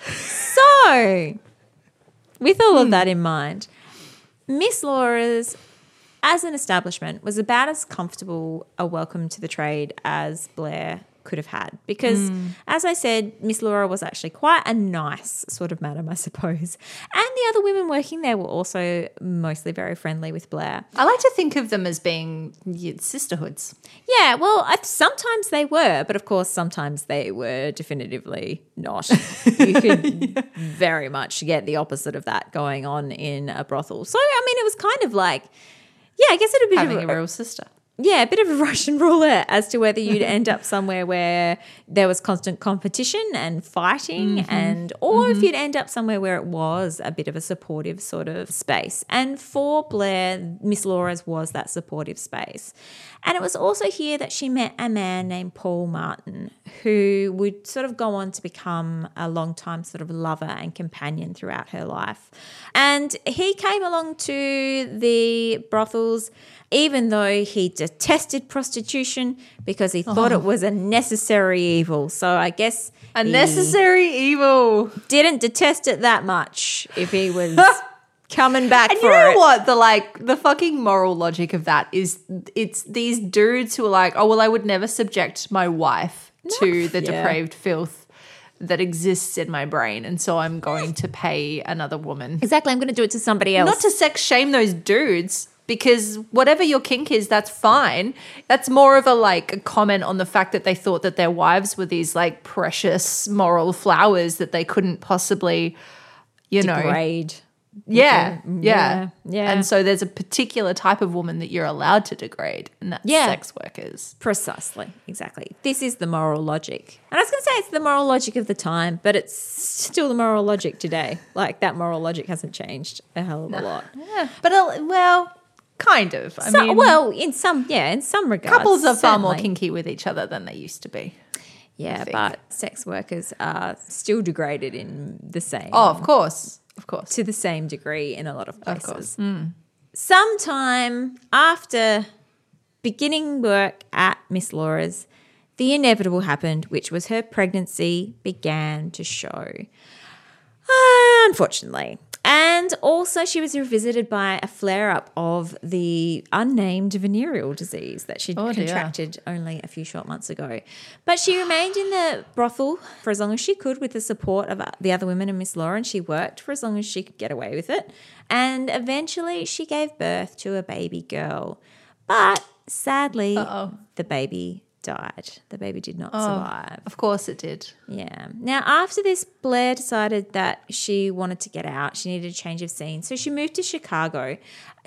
Speaker 3: So, with all of that in mind, Miss Laura's, as an establishment, was about as comfortable a welcome to the trade as Blair could have had. Because, mm. as I said, Miss Laura was actually quite a nice sort of madam, I suppose. And the other women working there were also mostly very friendly with Blair.
Speaker 4: I like to think of them as being sisterhoods.
Speaker 3: Yeah, well, I, sometimes they were, but of course, sometimes they were definitively not. You could very much get the opposite of that going on in a brothel. So, I mean, it was kind of like, yeah, I guess it'd be
Speaker 4: Having a real sister.
Speaker 3: Yeah, a bit of a Russian roulette as to whether you'd end up somewhere where there was constant competition and fighting, mm-hmm. and or if mm-hmm. you'd end up somewhere where it was a bit of a supportive sort of space. And for Blair, Miss Laura's was that supportive space. And it was also here that she met a man named Paul Martin, who would sort of go on to become a long time sort of lover and companion throughout her life. And he came along to the brothels even though he detested prostitution because he thought it oh. was a necessary evil. So I guess
Speaker 4: A necessary evil.
Speaker 3: didn't detest it that much if he was coming back
Speaker 4: And you know
Speaker 3: it.
Speaker 4: what? The like the fucking moral logic of that is it's these dudes who are like, oh well, I would never subject my wife to the
Speaker 3: yeah.
Speaker 4: depraved filth that exists in my brain, and so I'm going to pay another woman.
Speaker 3: Exactly, I'm going to do it to somebody else.
Speaker 4: Not to sex shame those dudes. Because whatever your kink is, that's fine. That's more of a like a comment on the fact that they thought that their wives were these like precious moral flowers that they couldn't possibly, you know,
Speaker 3: degrade.
Speaker 4: yeah,
Speaker 3: Okay,
Speaker 4: yeah,
Speaker 3: yeah, yeah.
Speaker 4: And so there's a particular type of woman that you're allowed to degrade, and that's
Speaker 3: Yeah.
Speaker 4: sex workers.
Speaker 3: Precisely, exactly. This is the moral logic. And I was going to say it's the moral logic of the time, but it's still the moral logic today. Like that moral logic hasn't changed a hell of a lot.
Speaker 4: Yeah, but uh, well, kind of. I
Speaker 3: So-
Speaker 4: mean,
Speaker 3: well, in some, yeah, in some regards.
Speaker 4: couples are far more
Speaker 3: certainly.
Speaker 4: kinky with each other than they used to be.
Speaker 3: Yeah,
Speaker 4: think.
Speaker 3: but sex workers are still degraded in the same.
Speaker 4: Oh, of course, of course.
Speaker 3: to the same degree in a lot of
Speaker 4: Of
Speaker 3: places.
Speaker 4: course. Mm.
Speaker 3: Sometime after beginning work at Miss Laura's, the inevitable happened, which was her pregnancy began to show. Uh, unfortunately. And also, she was revisited by a flare up of the unnamed venereal disease that she'd
Speaker 4: Oh, dear.
Speaker 3: contracted only a few short months ago. But she remained in the brothel for as long as she could with the support of uh, the other women and Miss Laura, and she worked for as long as she could get away with it. And eventually, she gave birth to a baby girl. But sadly,
Speaker 4: Uh-oh.
Speaker 3: the baby died. The baby did not oh, survive.
Speaker 4: Of course, it did.
Speaker 3: Yeah. Now, after this, Blair decided that she wanted to get out. She needed a change of scene. So she moved to Chicago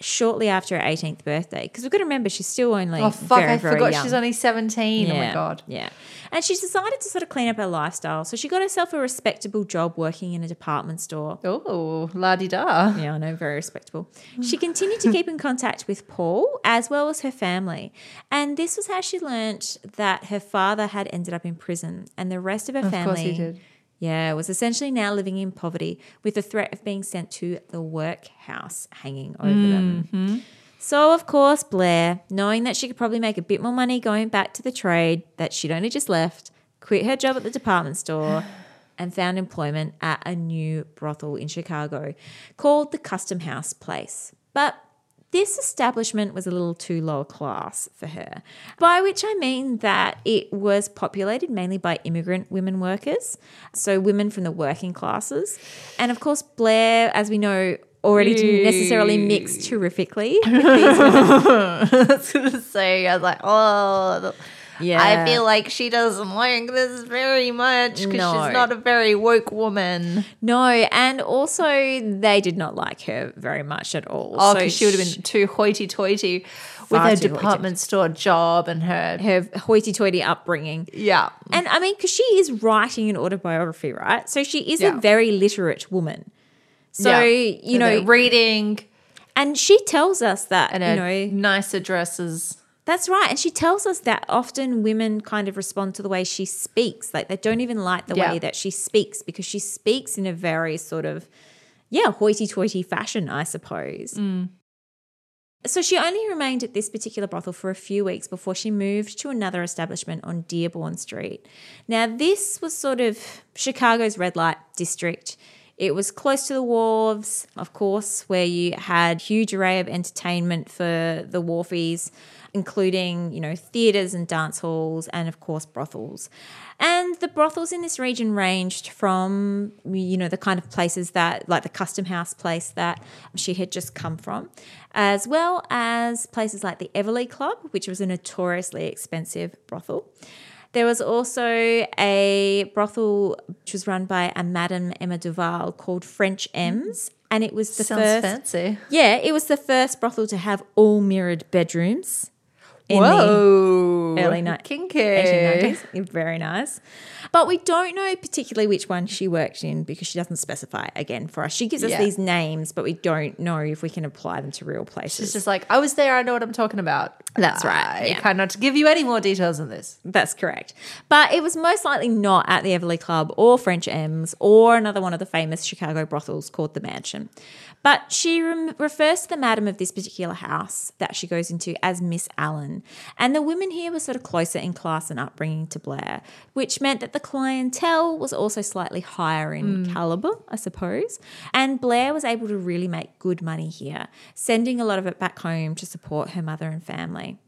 Speaker 3: shortly after her 18th birthday. Because we've got to remember, she's still only
Speaker 4: Oh fuck!
Speaker 3: very,
Speaker 4: I
Speaker 3: very
Speaker 4: forgot
Speaker 3: young.
Speaker 4: she's only seventeen. Oh my god.
Speaker 3: Yeah. And she decided to sort of clean up her lifestyle. So she got herself a respectable job working in a department store.
Speaker 4: Oh, la di da.
Speaker 3: Yeah, I know, very respectable. She continued to keep in contact with Paul as well as her family. And this was how she learnt that her father had ended up in prison and the rest of her
Speaker 4: Of
Speaker 3: family.
Speaker 4: Course he did.
Speaker 3: Yeah, was essentially now living in poverty with the threat of being sent to the workhouse hanging over
Speaker 4: Mm-hmm.
Speaker 3: them. So, of course, Blair, knowing that she could probably make a bit more money going back to the trade that she'd only just left, quit her job at the department store and found employment at a new brothel in Chicago called the Custom House Place. But this establishment was a little too lower class for her, by which I mean that it was populated mainly by immigrant women workers, so women from the working classes. And of course, Blair, as we know, already didn't necessarily mix terrifically with these women.
Speaker 4: I was gonna say, I was like, oh,
Speaker 3: Yeah.
Speaker 4: I feel like she doesn't like this very much because
Speaker 3: No.
Speaker 4: she's not a very woke woman.
Speaker 3: No, and also they did not like her very much at all.
Speaker 4: Oh,
Speaker 3: So
Speaker 4: because she would have been too hoity-toity with
Speaker 3: Far
Speaker 4: her department store job and her
Speaker 3: her hoity-toity upbringing.
Speaker 4: yeah.
Speaker 3: And I mean, because she is writing an autobiography, right? So she is
Speaker 4: Yeah.
Speaker 3: a very literate woman. So
Speaker 4: Yeah.
Speaker 3: you know,
Speaker 4: reading
Speaker 3: and she tells us that
Speaker 4: and
Speaker 3: you know
Speaker 4: nicer dresses.
Speaker 3: That's right, and she tells us that often women kind of respond to the way she speaks, like they don't even like the
Speaker 4: Yeah.
Speaker 3: way that she speaks because she speaks in a very sort of yeah hoity-toity fashion, I suppose.
Speaker 4: Mm.
Speaker 3: So she only remained at this particular brothel for a few weeks before she moved to another establishment on Dearborn Street. Now, this was sort of Chicago's red light district. It was close to the wharves, of course, where you had huge array of entertainment for the wharfies, including, you know, theatres and dance halls and of course brothels. And the brothels in this region ranged from, you know, the kind of places that, like the custom house place that she had just come from, as well as places like the Everleigh Club, which was a notoriously expensive brothel. There was also a brothel which was run by a Madame Emma Duval called French Em's. And it was the
Speaker 4: Sounds
Speaker 3: first.
Speaker 4: fancy.
Speaker 3: Yeah, it was the first brothel to have all mirrored bedrooms. In the-
Speaker 4: Whoa.
Speaker 3: early ni-
Speaker 4: Kinky.
Speaker 3: 1890s. Very nice. But we don't know particularly which one she worked in because she doesn't specify again for us. She gives us
Speaker 4: Yeah.
Speaker 3: these names, but we don't know if we can apply them to real places.
Speaker 4: It's just like, I was there, I know what I'm talking about.
Speaker 3: That's right,
Speaker 4: I
Speaker 3: yeah.
Speaker 4: cannot give you any more details than this.
Speaker 3: That's correct. But it was most likely not at the Everleigh Club or French Em's or another one of the famous Chicago brothels called the Mansion. But she rem- refers to the madam of this particular house that she goes into as Miss Allen. And the women here were sort of closer in class and upbringing to Blair, which meant that the clientele was also slightly higher in caliber, I suppose. And Blair was able to really make good money here, sending a lot of it back home to support her mother and family.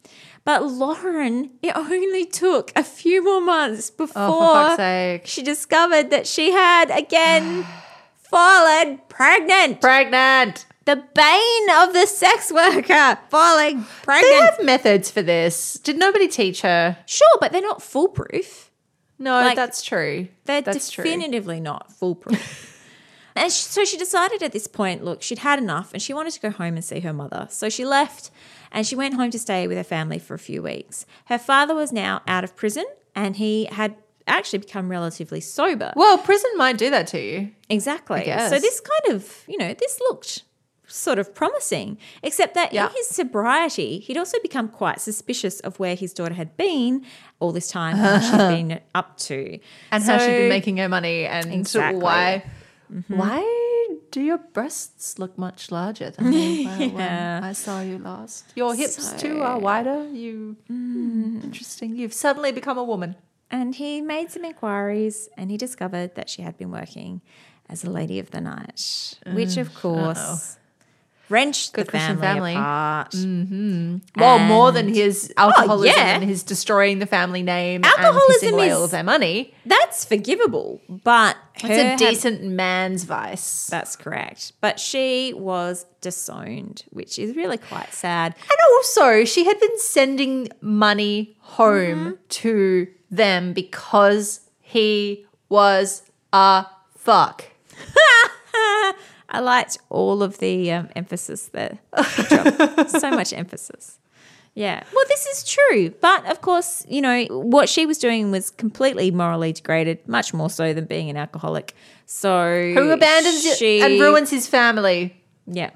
Speaker 3: But Lauren, it only took a few more months before
Speaker 4: fuck's sake.
Speaker 3: she discovered that she had again fallen pregnant.
Speaker 4: Pregnant.
Speaker 3: The bane of the sex worker falling pregnant.
Speaker 4: They have methods for this. Did nobody teach her?
Speaker 3: Sure, but they're not foolproof.
Speaker 4: No,
Speaker 3: Like,
Speaker 4: that's true.
Speaker 3: They're
Speaker 4: that's true.
Speaker 3: definitively not foolproof. and sh so she decided at this point, look, she'd had enough and she wanted to go home and see her mother. So she left and she went home to stay with her family for a few weeks. Her father was now out of prison and he had actually become relatively sober.
Speaker 4: Well, prison might do that to you.
Speaker 3: Exactly. So this kind of, you know, this looked sort of promising, except that
Speaker 4: Yeah.
Speaker 3: in his sobriety, he'd also become quite suspicious of where his daughter had been all this time, and what she'd been up to.
Speaker 4: And how she'd been making her money and
Speaker 3: Exactly.
Speaker 4: why why do your breasts look much larger than they were when I saw you last? Your hips too are wider. You Hmm, interesting. You've suddenly become a woman.
Speaker 3: And he made some inquiries and he discovered that she had been working as a lady of the night, which of mm, course wrenched
Speaker 4: Good
Speaker 3: the
Speaker 4: Christian
Speaker 3: family,
Speaker 4: family.
Speaker 3: apart. Mm-hmm.
Speaker 4: Well, more than his oh, alcoholism
Speaker 3: yeah.
Speaker 4: and his destroying the family name
Speaker 3: Alcoholism
Speaker 4: and pissing away all
Speaker 3: is-
Speaker 4: of their money.
Speaker 3: That's forgivable, but
Speaker 4: It's a decent man's vice.
Speaker 3: That's correct. But she was disowned, which is really quite sad.
Speaker 4: And also, she had been sending money home mm-hmm. to them because he was a fuck.
Speaker 3: I liked all of the um, emphasis there. So much emphasis. Yeah. Well, this is true. But of course, you know, what she was doing was completely morally degraded, much more so than being an alcoholic. So
Speaker 4: Who abandons
Speaker 3: she-
Speaker 4: and ruins his family.
Speaker 3: Yeah.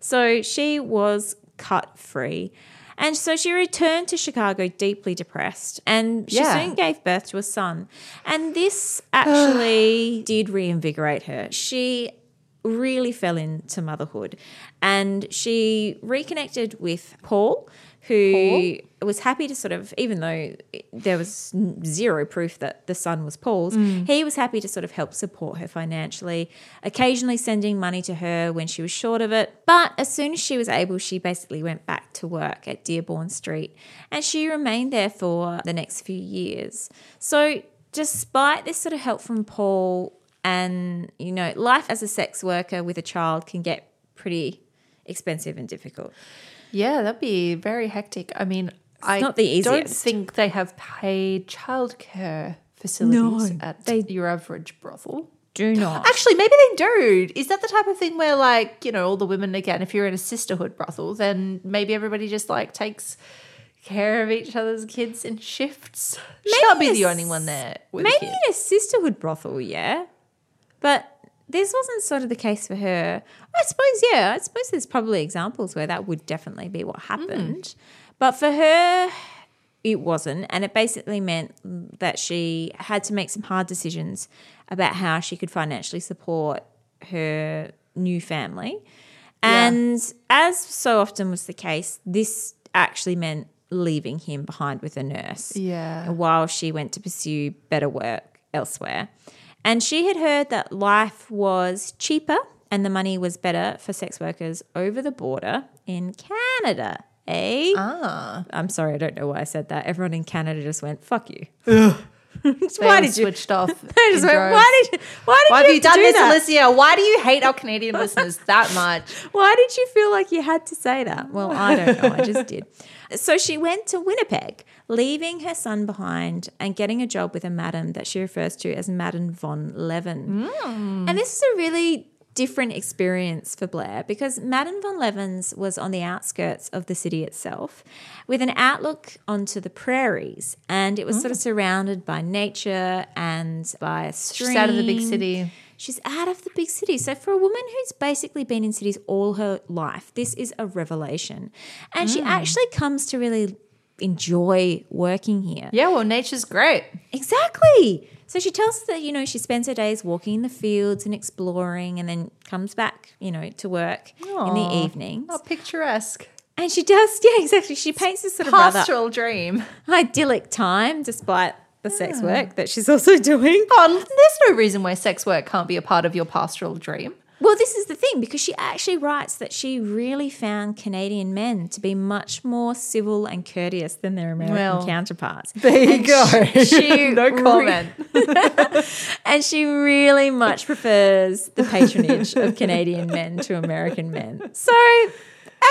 Speaker 3: So she was cut free. And so she returned to Chicago deeply depressed and she
Speaker 4: Yeah.
Speaker 3: soon gave birth to a son. And this actually did reinvigorate her. She really fell into motherhood and she reconnected with Paul, who was happy to sort of, even though there was zero proof that the son was Paul's, mm. he was happy to sort of help support her financially, occasionally sending money to her when she was short of it. But as soon as she was able, she basically went back to work at Dearborn Street and she remained there for the next few years. So, despite this sort of help from Paul, and you know, life as a sex worker with a child can get pretty expensive and difficult.
Speaker 4: Yeah, that'd be very hectic. I mean, I
Speaker 3: not the
Speaker 4: don't think they have paid childcare facilities
Speaker 3: No,
Speaker 4: at
Speaker 3: they-
Speaker 4: your average brothel.
Speaker 3: Do not.
Speaker 4: Actually, maybe they do. Is that the type of thing where, like, you know, all the women again, if you're in a sisterhood brothel, then maybe everybody just like takes care of each other's kids in shifts? She can't be
Speaker 3: Maybe
Speaker 4: the only one there.
Speaker 3: Maybe
Speaker 4: a
Speaker 3: sisterhood brothel, yeah. But this wasn't sort of the case for her. I suppose, yeah, I suppose there's probably examples where that would definitely be what hmm. happened. But for her, it wasn't. And it basically meant that she had to make some hard decisions about how she could financially support her new family. And as so often was the case, this actually meant leaving him behind with a nurse
Speaker 4: Yeah.
Speaker 3: while she went to pursue better work elsewhere. And she had heard that life was cheaper and the money was better for sex workers over the border in Canada. Eh?
Speaker 4: Ah.
Speaker 3: I'm sorry, I don't know why I said that. Everyone in Canada just went, fuck you.
Speaker 4: They
Speaker 3: why did you?
Speaker 4: switched off?
Speaker 3: They just
Speaker 4: in
Speaker 3: went, why did, you, why did
Speaker 4: Why
Speaker 3: you
Speaker 4: have you done
Speaker 3: do
Speaker 4: this,
Speaker 3: that?
Speaker 4: Alicia? Why do you hate our Canadian listeners that much?
Speaker 3: Why did you feel like you had to say that? Well, I don't know. I just did. So she went to Winnipeg, leaving her son behind and getting a job with a madam that she refers to as Madame von Levin. And this is a really different experience for Blair because Madame von Levin's was on the outskirts of the city itself with an outlook onto the prairies and it was sort of surrounded by nature and by a stream.
Speaker 4: She's out of the big city.
Speaker 3: She's out of the big city. So for a woman who's basically been in cities all her life, this is a revelation. And
Speaker 4: Mm.
Speaker 3: she actually comes to really enjoy working here.
Speaker 4: Yeah, well, nature's great.
Speaker 3: Exactly. So she tells us that, you know, she spends her days walking in the fields and exploring and then comes back, you know, to work in the evening.
Speaker 4: Oh, picturesque.
Speaker 3: And she does, yeah, exactly. She paints this sort of rather
Speaker 4: Pastoral dream.
Speaker 3: idyllic time despite the sex work that she's also doing.
Speaker 4: Oh, there's no reason why sex work can't be a part of your pastoral dream.
Speaker 3: Well, this is the thing because she actually writes that she really found Canadian men to be much more civil and courteous than their American
Speaker 4: Well,
Speaker 3: counterparts.
Speaker 4: There you go.
Speaker 3: she
Speaker 4: no
Speaker 3: re-
Speaker 4: comment.
Speaker 3: And she really much prefers the patronage of Canadian men to American men. So,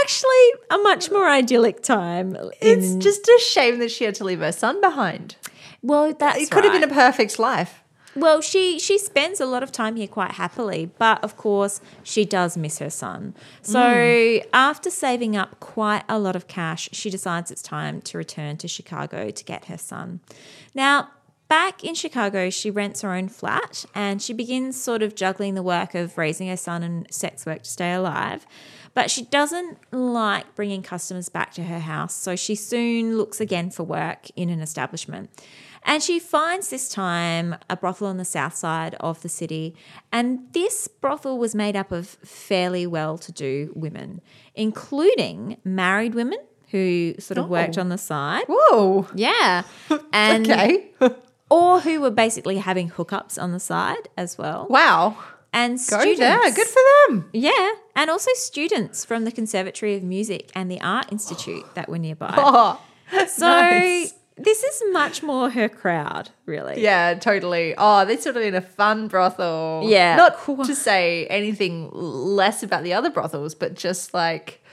Speaker 3: actually, a much more idyllic time.
Speaker 4: It's just a shame that she had to leave her son behind.
Speaker 3: well, that's
Speaker 4: It could have been a perfect life.
Speaker 3: Well, she she spends a lot of time here quite happily, but of course she does miss her son. So hmm. after saving up quite a lot of cash, she decides it's time to return to Chicago to get her son. Now. Back in Chicago, she rents her own flat and she begins sort of juggling the work of raising her son and sex work to stay alive. But she doesn't like bringing customers back to her house, so she soon looks again for work in an establishment. And she finds this time a brothel on the south side of the city. And this brothel was made up of fairly well to do women, including married women who sort of worked
Speaker 4: Oh.
Speaker 3: on the side.
Speaker 4: Whoa.
Speaker 3: Yeah. And
Speaker 4: Okay.
Speaker 3: or who were basically having hookups on the side as well.
Speaker 4: wow.
Speaker 3: And
Speaker 4: Go
Speaker 3: students.
Speaker 4: there. Good for them.
Speaker 3: Yeah, and also students from the Conservatory of Music and the Art Institute that were nearby.
Speaker 4: Oh,
Speaker 3: so
Speaker 4: nice.
Speaker 3: This is much more her crowd, really.
Speaker 4: yeah, totally. Oh, this would have been a fun brothel.
Speaker 3: Yeah.
Speaker 4: Not to say anything less about the other brothels, but just like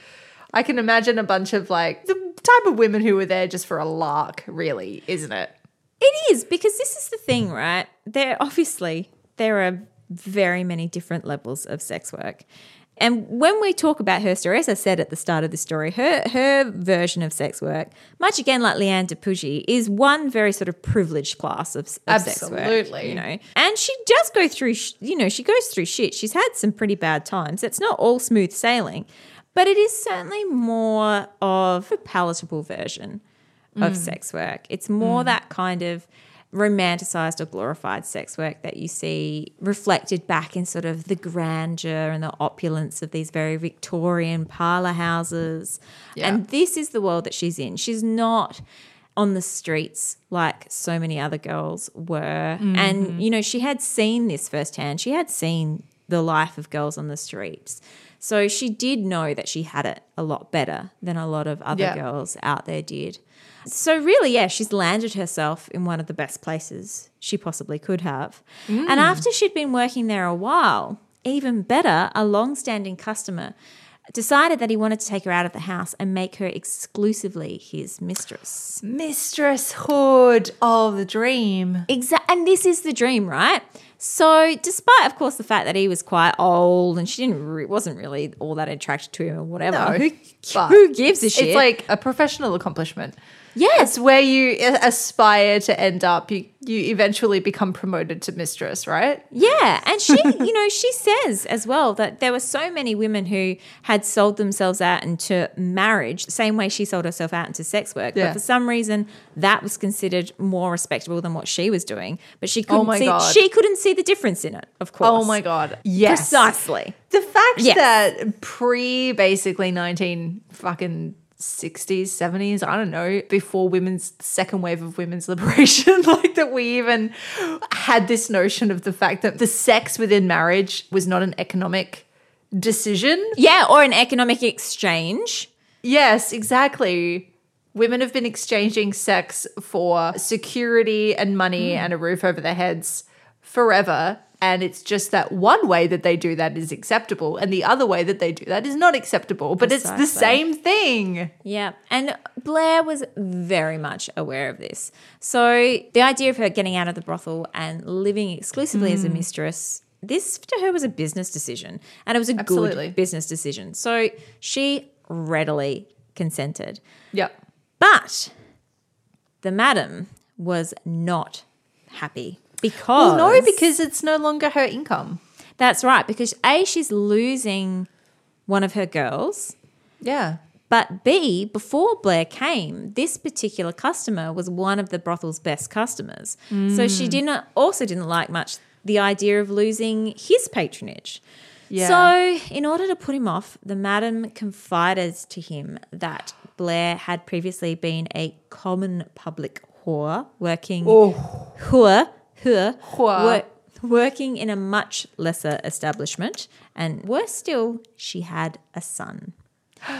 Speaker 4: I can imagine a bunch of like the type of women who were there just for a lark, really, isn't it?
Speaker 3: It is because this is the thing, right? There obviously there are very many different levels of sex work. And when we talk about her story, as I said at the start of the story, her her version of sex work, much again like Liane de Pougy, is one very sort of privileged class of, of sex work.
Speaker 4: Absolutely.
Speaker 3: You know, and she does go through, you know, she goes through shit. She's had some pretty bad times. It's not all smooth sailing, but it is certainly more of a palatable version of mm. sex work. It's more mm. that kind of romanticized or glorified sex work that you see reflected back in sort of the grandeur and the opulence of these very Victorian parlor houses.
Speaker 4: Yeah.
Speaker 3: And this is the world that she's in. She's not on the streets like so many other girls were. And, mm-hmm. you know, she had seen this firsthand. She had seen the life of girls on the streets. So she did know that she had it a lot better than a lot of other
Speaker 4: Yeah.
Speaker 3: girls out there did. So really, yeah, she's landed herself in one of the best places she possibly could have. And mm. after she'd been working there a while, even better, a long-standing customer decided that he wanted to take her out of the house and make her exclusively his mistress.
Speaker 4: Mistress Hood. Oh, the dream.
Speaker 3: Exactly, and this is the dream, right? So, despite of course the fact that he was quite old and she didn't re- wasn't really all that attracted to him or whatever,
Speaker 4: No,
Speaker 3: who, who gives a shit?
Speaker 4: It's like a professional accomplishment.
Speaker 3: Yes,
Speaker 4: where you uh, aspire to end up. You you eventually become promoted to mistress, right?
Speaker 3: Yeah, and she, you know, she says as well that there were so many women who had sold themselves out into marriage, same way she sold herself out into sex work.
Speaker 4: Yeah.
Speaker 3: But for some reason, that was considered more respectable than what she was doing. But she oh couldn't
Speaker 4: my
Speaker 3: see
Speaker 4: God.
Speaker 3: she couldn't see the difference in it. Of course.
Speaker 4: Oh my god. Yes.
Speaker 3: precisely.
Speaker 4: The fact
Speaker 3: Yes.
Speaker 4: that pre basically 19 fucking 60s, 70s, I don't know, before women's second wave of women's liberation, like that we even had this notion of the fact that the sex within marriage was not an economic decision.
Speaker 3: Yeah, or an economic exchange.
Speaker 4: Yes, exactly. Women have been exchanging sex for security and money mm. and a roof over their heads forever. And it's just that one way that they do that is acceptable, and the other way that they do that is not acceptable. But it's the same thing.
Speaker 3: Yeah. And Blair was very much aware of this. So the idea of her getting out of the brothel and living exclusively as a mm. mistress, this to her was a business decision. And it was a
Speaker 4: Absolutely.
Speaker 3: good business decision. So she readily consented.
Speaker 4: Yeah.
Speaker 3: But the madam was not happy because
Speaker 4: Well, no, because it's no longer her income.
Speaker 3: that's right. Because A, she's losing one of her girls.
Speaker 4: Yeah.
Speaker 3: But B, before Blair came, this particular customer was one of the brothel's best customers. So she mm. didn't also didn't like much the idea of losing his patronage.
Speaker 4: Yeah.
Speaker 3: So, in order to put him off, the madam confided to him that Blair had previously been a common public whore working oh. whore, whore,
Speaker 4: Whore.
Speaker 3: wor- working in a much lesser establishment, and worse still, she had a son.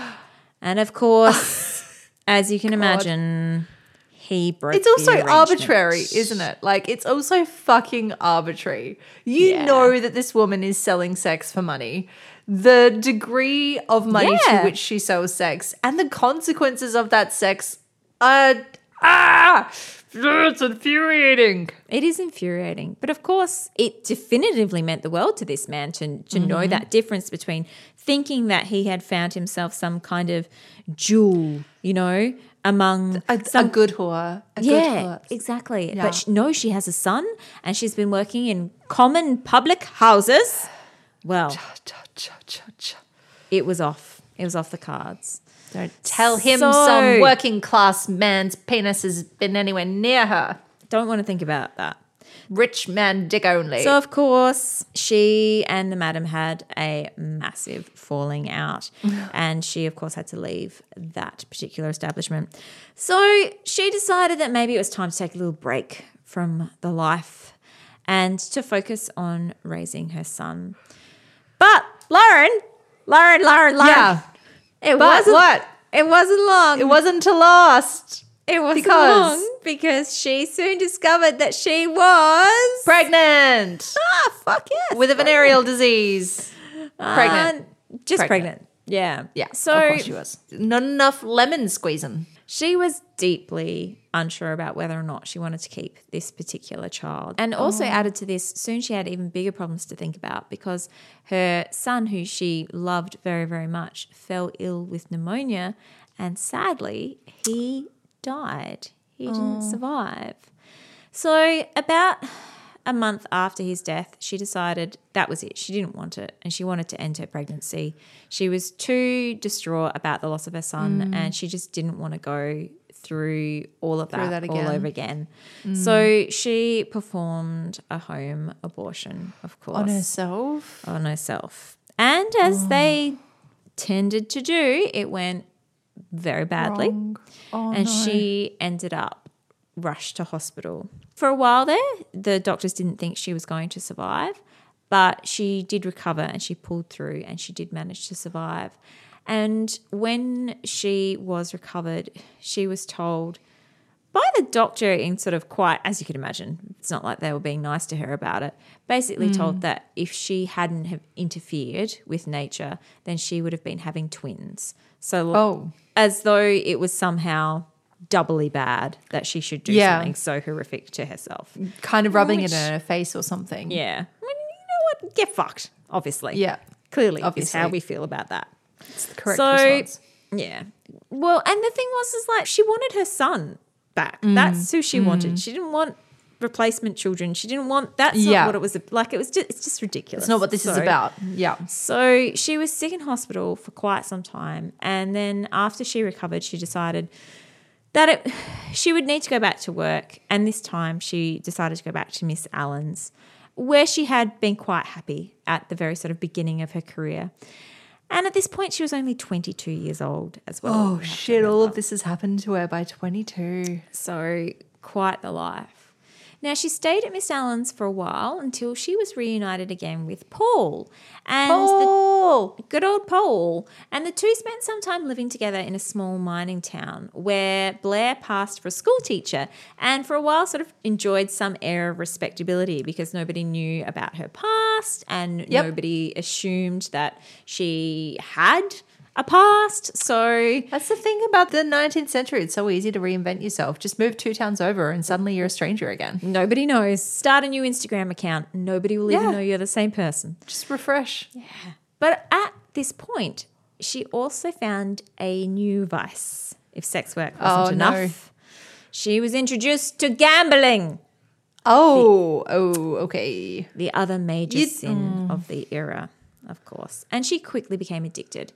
Speaker 3: And of course, as you can imagine, he broke.
Speaker 4: It's also arbitrary, isn't it? Like, it's also fucking arbitrary. You
Speaker 3: Yeah.
Speaker 4: know that this woman is selling sex for money. The degree of money
Speaker 3: Yeah.
Speaker 4: to which she sells sex and the consequences of that sex are. Ah! It's infuriating.
Speaker 3: It is infuriating, but of course, it definitively meant the world to this man to to know
Speaker 4: Mm-hmm.
Speaker 3: that difference between thinking that he had found himself some kind of jewel, you know, among
Speaker 4: A,
Speaker 3: some
Speaker 4: a good whore. A good
Speaker 3: yeah,
Speaker 4: whore.
Speaker 3: exactly.
Speaker 4: Yeah.
Speaker 3: But sh no, she has a son, and she's been working in common public houses. Well,
Speaker 4: Cha, cha, cha, cha.
Speaker 3: it was off. It was off the cards.
Speaker 4: Don't tell him
Speaker 3: So-
Speaker 4: some working class man's penis has been anywhere near her.
Speaker 3: Don't want to think about that.
Speaker 4: Rich man dick only.
Speaker 3: So, of course, she and the madam had a massive falling out. and she, of course, had to leave that particular establishment. So, she decided that maybe it was time to take a little break from the life and to focus on raising her son. But, Lauren, Lauren, Lauren, Lauren.
Speaker 4: Yeah.
Speaker 3: It
Speaker 4: But
Speaker 3: wasn't,
Speaker 4: what?
Speaker 3: It wasn't long.
Speaker 4: It wasn't to last.
Speaker 3: It wasn't
Speaker 4: because-
Speaker 3: long because she soon discovered that she was
Speaker 4: Pregnant.
Speaker 3: ah fuck yes
Speaker 4: With a venereal disease. Pregnant.
Speaker 3: Uh, just
Speaker 4: Pregnant.
Speaker 3: pregnant. Yeah.
Speaker 4: Yeah.
Speaker 3: So
Speaker 4: she was. Not enough lemon squeezing.
Speaker 3: She was deeply unsure about whether or not she wanted to keep this particular child. And also mm. added to this, soon she had even bigger problems to think about because her son, who she loved very, very much, fell ill with pneumonia. And sadly, he died. He didn't survive. So, about a month after his death, she decided that was it. She didn't want it and she wanted to end her pregnancy. She was too distraught about the loss of her son mm. and she just didn't want to go through all of that,
Speaker 4: that
Speaker 3: all over again. Mm. So she performed a home abortion, of course,
Speaker 4: On herself.
Speaker 3: on herself. And as oh. they tended to do, it went very badly
Speaker 4: Oh,
Speaker 3: and
Speaker 4: no.
Speaker 3: she ended up rushed to hospital. For a while there, the doctors didn't think she was going to survive, but she did recover and she pulled through and she did manage to survive. And when she was recovered, she was told by the doctor in sort of quite, as you could imagine, it's not like they were being nice to her about it. Basically, told mm. that if she hadn't have interfered with nature, then she would have been having twins. So,
Speaker 4: Oh.
Speaker 3: as though it was somehow doubly bad that she should do
Speaker 4: Yeah.
Speaker 3: something so horrific to herself.
Speaker 4: Kind of rubbing
Speaker 3: Which-
Speaker 4: it in her face or something.
Speaker 3: Yeah, I mean, you know what? Get fucked. Obviously,
Speaker 4: Yeah.
Speaker 3: clearly,
Speaker 4: Obviously.
Speaker 3: is how we feel about that.
Speaker 4: It's the correct
Speaker 3: So-
Speaker 4: response.
Speaker 3: Yeah. Well, and the thing was, is like she wanted her son back. Mm. That's who she mm. wanted. She didn't want replacement children. She didn't want. That's
Speaker 4: Yeah.
Speaker 3: not what it was like. It was just. It's just ridiculous.
Speaker 4: It's not what this is about. Yeah.
Speaker 3: So she was sick in hospital for quite some time, and then after she recovered, she decided that it, she would need to go back to work. And this time, she decided to go back to Miss Allen's, where she had been quite happy at the very sort of beginning of her career. And at this point, she was only 22 years old as well.
Speaker 4: Oh
Speaker 3: You have to
Speaker 4: shit! All of this has happened to her by twenty two.
Speaker 3: So, quite the life. Now, she stayed at Miss Allen's for a while until she was reunited again with Paul. And the
Speaker 4: Oh,
Speaker 3: Good old Paul. And the two spent some time living together in a small mining town where Blair passed for a school teacher and for a while sort of enjoyed some air of respectability because nobody knew about her past and
Speaker 4: Yep.
Speaker 3: nobody assumed that she had a past. So
Speaker 4: that's the thing about the nineteenth century. It's so easy to reinvent yourself. Just move two towns over, and suddenly you're a stranger again.
Speaker 3: nobody knows. Start a new Instagram account. Nobody will even know you're the same person.
Speaker 4: Just refresh. Yeah.
Speaker 3: But at this point, she also found a new vice. If sex work wasn't
Speaker 4: Oh, no.
Speaker 3: enough, she was introduced to gambling,
Speaker 4: Oh, oh, okay.
Speaker 3: the other major
Speaker 4: You-
Speaker 3: sin mm. of the era, of course. And she quickly became addicted.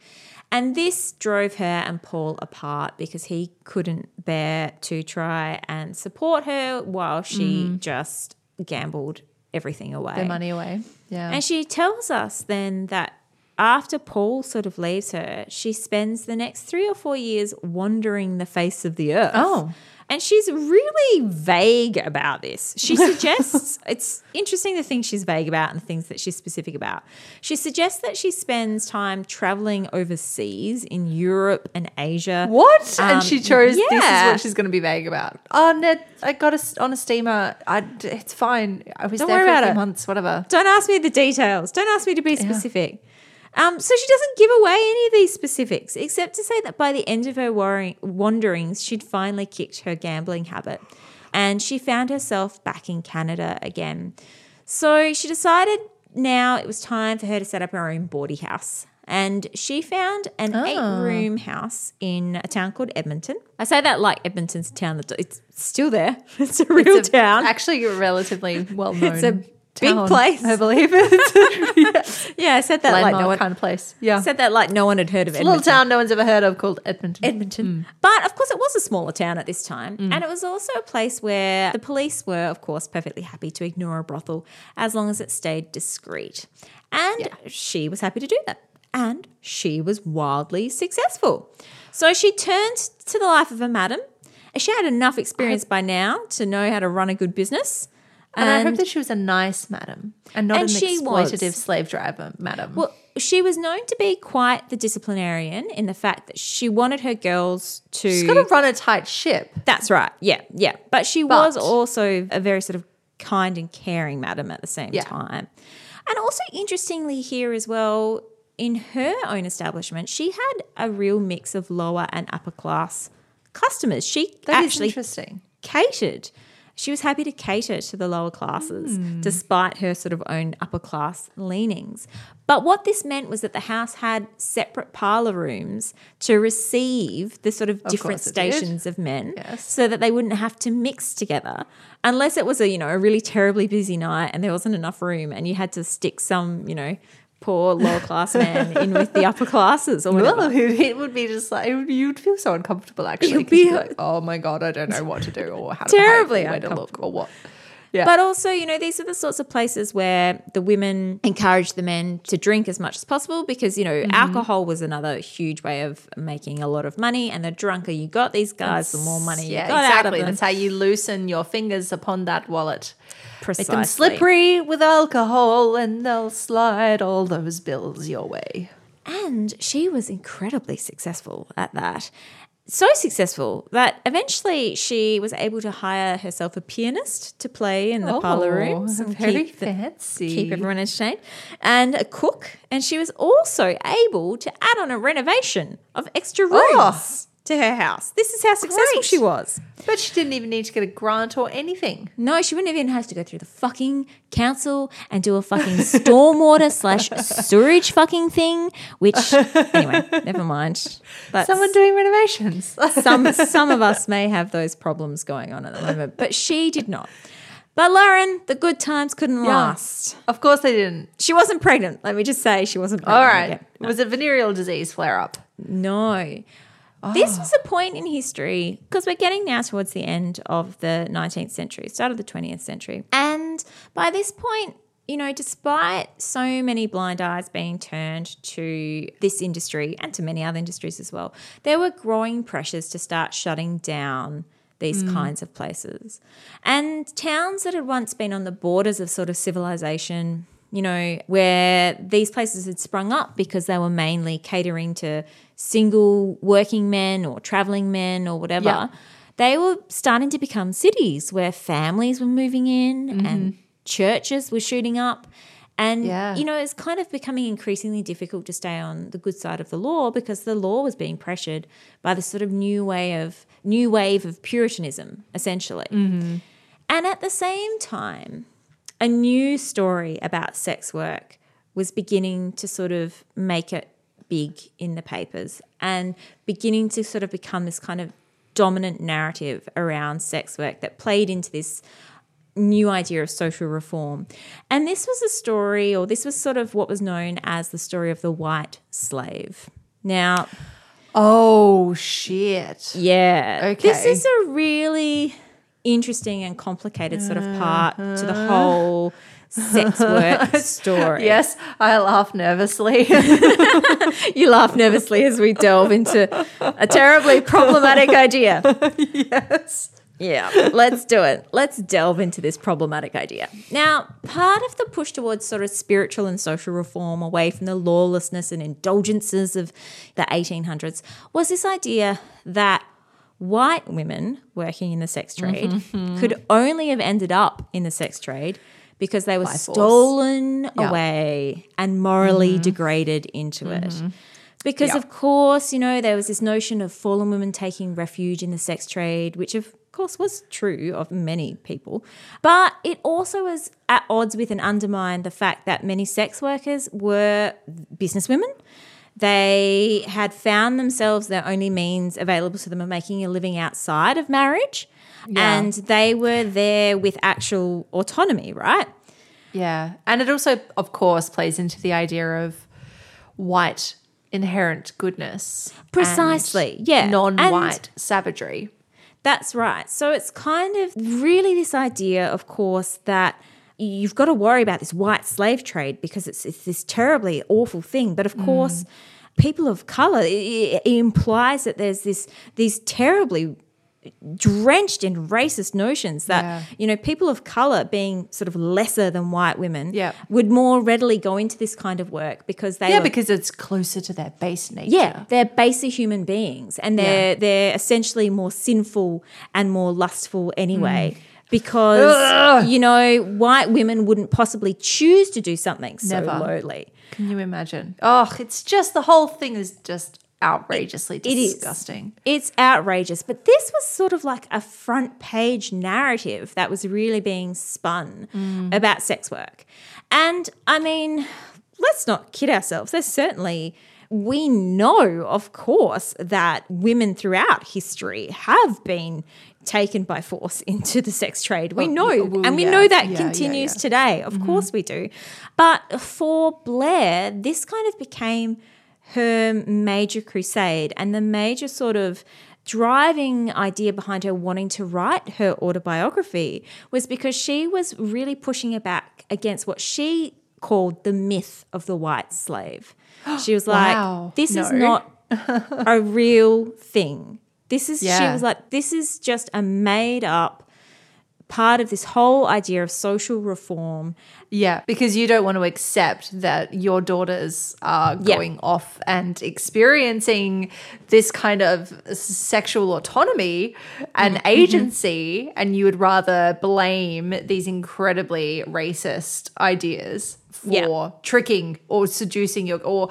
Speaker 3: And this drove her and Paul apart because he couldn't bear to try and support her while she mm. just gambled everything away.
Speaker 4: Their money away. Yeah.
Speaker 3: And she tells us then that after Paul sort of leaves her, she spends the next three or four years wandering the face of the earth.
Speaker 4: Oh.
Speaker 3: And she's really vague about this. She suggests it's interesting the things she's vague about and the things that she's specific about. She suggests that she spends time traveling overseas in Europe and Asia.
Speaker 4: What?
Speaker 3: Um,
Speaker 4: and she chose yeah. this is what she's going to be vague about. Oh, Ned, I got us on a steamer. I, it's fine. I was
Speaker 3: Don't
Speaker 4: there
Speaker 3: worry
Speaker 4: for a
Speaker 3: about
Speaker 4: few
Speaker 3: it.
Speaker 4: months, whatever.
Speaker 3: Don't ask me the details. Don't ask me to be specific. Um, so she doesn't give away any of these specifics, except to say that by the end of her wanderings, she'd finally kicked her gambling habit, and she found herself back in Canada again. So she decided now it was time for her to set up her own bawdy house. And she found an
Speaker 4: Ah.
Speaker 3: eight room house in a town called Edmonton. I say that like Edmonton's a town that it's still there. It's a real
Speaker 4: It's a-
Speaker 3: town.
Speaker 4: Actually, relatively well known
Speaker 3: It's a big place.
Speaker 4: I believe. it.
Speaker 3: yeah, I said that
Speaker 4: a
Speaker 3: like
Speaker 4: landmark
Speaker 3: no one
Speaker 4: kind of place. Yeah.
Speaker 3: said that like no one had heard of
Speaker 4: a little town no one's ever heard of called Edmonton.
Speaker 3: Edmonton. Mm. But of course, it was a smaller town at this time. Mm. And it was also a place where the police were, of course, perfectly happy to ignore a brothel as long as it stayed discreet. And she was happy to do that. And she was wildly successful. So she turned to the life of a madam. She had enough experience by now to know how to run a good business.
Speaker 4: And I hope that she was a nice madam and not
Speaker 3: And
Speaker 4: an
Speaker 3: she was.
Speaker 4: exploitative slave driver madam.
Speaker 3: Well, she was known to be quite the disciplinarian in the fact that she wanted her girls to.
Speaker 4: She's got to run a tight ship.
Speaker 3: That's right. Yeah, yeah. But she was also a very sort of kind and caring madam at the same
Speaker 4: Yeah.
Speaker 3: time. And also, interestingly, here as well, in her own establishment, she had a real mix of lower and upper class customers. She
Speaker 4: That
Speaker 3: actually
Speaker 4: interesting.
Speaker 3: catered. She was happy to cater to the lower classes
Speaker 4: Hmm.
Speaker 3: despite her sort of own upper class leanings. But what this meant was that the house had separate parlor rooms to receive the sort of, different
Speaker 4: course did.
Speaker 3: stations of men
Speaker 4: Yes.
Speaker 3: so that they wouldn't have to mix together unless it was a you know a really terribly busy night and there wasn't enough room and you had to stick some you know poor lower class man in with the upper classes or whatever.
Speaker 4: Well, it would be just like you'd feel so uncomfortable actually.
Speaker 3: You'd be-
Speaker 4: like, oh my god, I don't know what to do or how to
Speaker 3: Terribly
Speaker 4: behave or to look or what. Yeah,
Speaker 3: But also, you know, these are the sorts of places where the women encourage the men to drink as much as possible because, you know,
Speaker 4: Mm-hmm.
Speaker 3: alcohol was another huge way of making a lot of money. And the drunker you got these guys, the more money you
Speaker 4: yeah,
Speaker 3: got out of
Speaker 4: exactly.
Speaker 3: them.
Speaker 4: That's how you loosen your fingers upon that wallet. Make them slippery with alcohol, and they'll slide all those bills your way.
Speaker 3: And she was incredibly successful at that. So successful that eventually she was able to hire herself a pianist to play in the oh, parlor rooms and
Speaker 4: Oh, very
Speaker 3: keep the-
Speaker 4: fancy.
Speaker 3: keep everyone entertained, and a cook. And she was also able to add on a renovation of extra oh, rooms
Speaker 4: Oh.
Speaker 3: To her house. This is how successful
Speaker 4: Great.
Speaker 3: she was.
Speaker 4: But she didn't even need to get a grant or anything.
Speaker 3: No, she wouldn't even have to go through the fucking council and do a fucking stormwater slash sewage fucking thing. Which anyway, never mind. But
Speaker 4: Someone doing renovations.
Speaker 3: some some of us may have those problems going on at the moment, but she did not. But Lauren, the good times couldn't last.
Speaker 4: of course they didn't.
Speaker 3: She wasn't pregnant. Let me just say she wasn't pregnant.
Speaker 4: All right.
Speaker 3: okay?
Speaker 4: Was it venereal disease flare up?
Speaker 3: No. This ah. was a point in history because we're getting now towards the end of the 19th century, start of the 20th century. And by this point, you know, despite so many blind eyes being turned to this industry and to many other industries as well, there were growing pressures to start shutting down these mm. kinds of places. And towns that had once been on the borders of sort of civilization, you know, where these places had sprung up because they were mainly catering to single working men or traveling men or whatever
Speaker 4: Yeah.
Speaker 3: they were starting to become cities where families were moving in and mm-hmm. churches were shooting up. And,
Speaker 4: Yeah.
Speaker 3: you know, it's kind of becoming increasingly difficult to stay on the good side of the law because the law was being pressured by this sort of new way of new wave of puritanism, essentially. Mm-hmm. And at the same time, a new story about sex work was beginning to sort of make it big in the papers and beginning to sort of become this kind of dominant narrative around sex work that played into this new idea of social reform. And this was a story, or this was sort of what was known as the story of the white slave. Now,
Speaker 4: Oh shit.
Speaker 3: yeah.
Speaker 4: Okay.
Speaker 3: This is a really interesting and complicated sort of part to the uh-huh. whole sex work story.
Speaker 4: Yes, I laugh nervously.
Speaker 3: You laugh nervously as we delve into a terribly problematic idea.
Speaker 4: yes.
Speaker 3: Yeah, let's do it. Let's delve into this problematic idea. Now, part of the push towards sort of spiritual and social reform away from the lawlessness and indulgences of the 1800s was this idea that white women working in the sex mm-hmm, trade mm-hmm. could only have ended up in the sex trade because they were stolen
Speaker 4: Yeah.
Speaker 3: away and morally mm-hmm. degraded into it. Because,
Speaker 4: Yeah.
Speaker 3: of course, you know, there was this notion of fallen women taking refuge in the sex trade, which, of course, was true of many people. But it also was at odds with and undermined the fact that many sex workers were businesswomen. They had found themselves their only means available to them of making a living outside of marriage. And they were there with actual autonomy, right?
Speaker 4: Yeah. And it also, of course, plays into the idea of white inherent goodness.
Speaker 3: Precisely, yeah.
Speaker 4: Non
Speaker 3: And-
Speaker 4: white savagery.
Speaker 3: That's right. So it's kind of really this idea, of course, that you've got to worry about this white slave trade because it's, it's this terribly awful thing. But of mm. course, people of color, it, it implies that there's this these terribly drenched in racist notions that
Speaker 4: Yeah.
Speaker 3: you know people of color being sort of lesser than white women
Speaker 4: Yeah.
Speaker 3: would more readily go into this kind of work because they
Speaker 4: Yeah,
Speaker 3: were
Speaker 4: because it's closer to their base nature.
Speaker 3: yeah, they're baser human beings, and they're
Speaker 4: Yeah.
Speaker 3: they're essentially more sinful and more lustful anyway. Mm. Because you know, white women wouldn't possibly choose to do something so
Speaker 4: Never.
Speaker 3: lowly.
Speaker 4: Can you imagine? Oh, it's just the whole thing is just outrageously
Speaker 3: It is.
Speaker 4: disgusting.
Speaker 3: It's outrageous. But this was sort of like a front page narrative that was really being spun mm. about sex work. And I mean, let's not kid ourselves. There's certainly, we know, of course, that women throughout history have been taken by force into the sex trade. We know,
Speaker 4: yeah, well,
Speaker 3: and we
Speaker 4: yeah,
Speaker 3: know that
Speaker 4: yeah,
Speaker 3: continues
Speaker 4: yeah.
Speaker 3: today. Of mm-hmm. course we do. But for Blair, this kind of became her major crusade and the major sort of driving idea behind her wanting to write her autobiography was because she was really pushing it back against what she called the myth of the white slave. She was like,
Speaker 4: Wow.
Speaker 3: this is not a real thing. This is, she was like, this is just a made up part of this whole idea of social reform.
Speaker 4: Yeah, because you don't want to accept that your daughters are
Speaker 3: Yeah.
Speaker 4: going off and experiencing this kind of sexual autonomy and
Speaker 3: Mm-hmm.
Speaker 4: agency, and you would rather blame these incredibly racist ideas for
Speaker 3: Yeah.
Speaker 4: tricking or seducing your or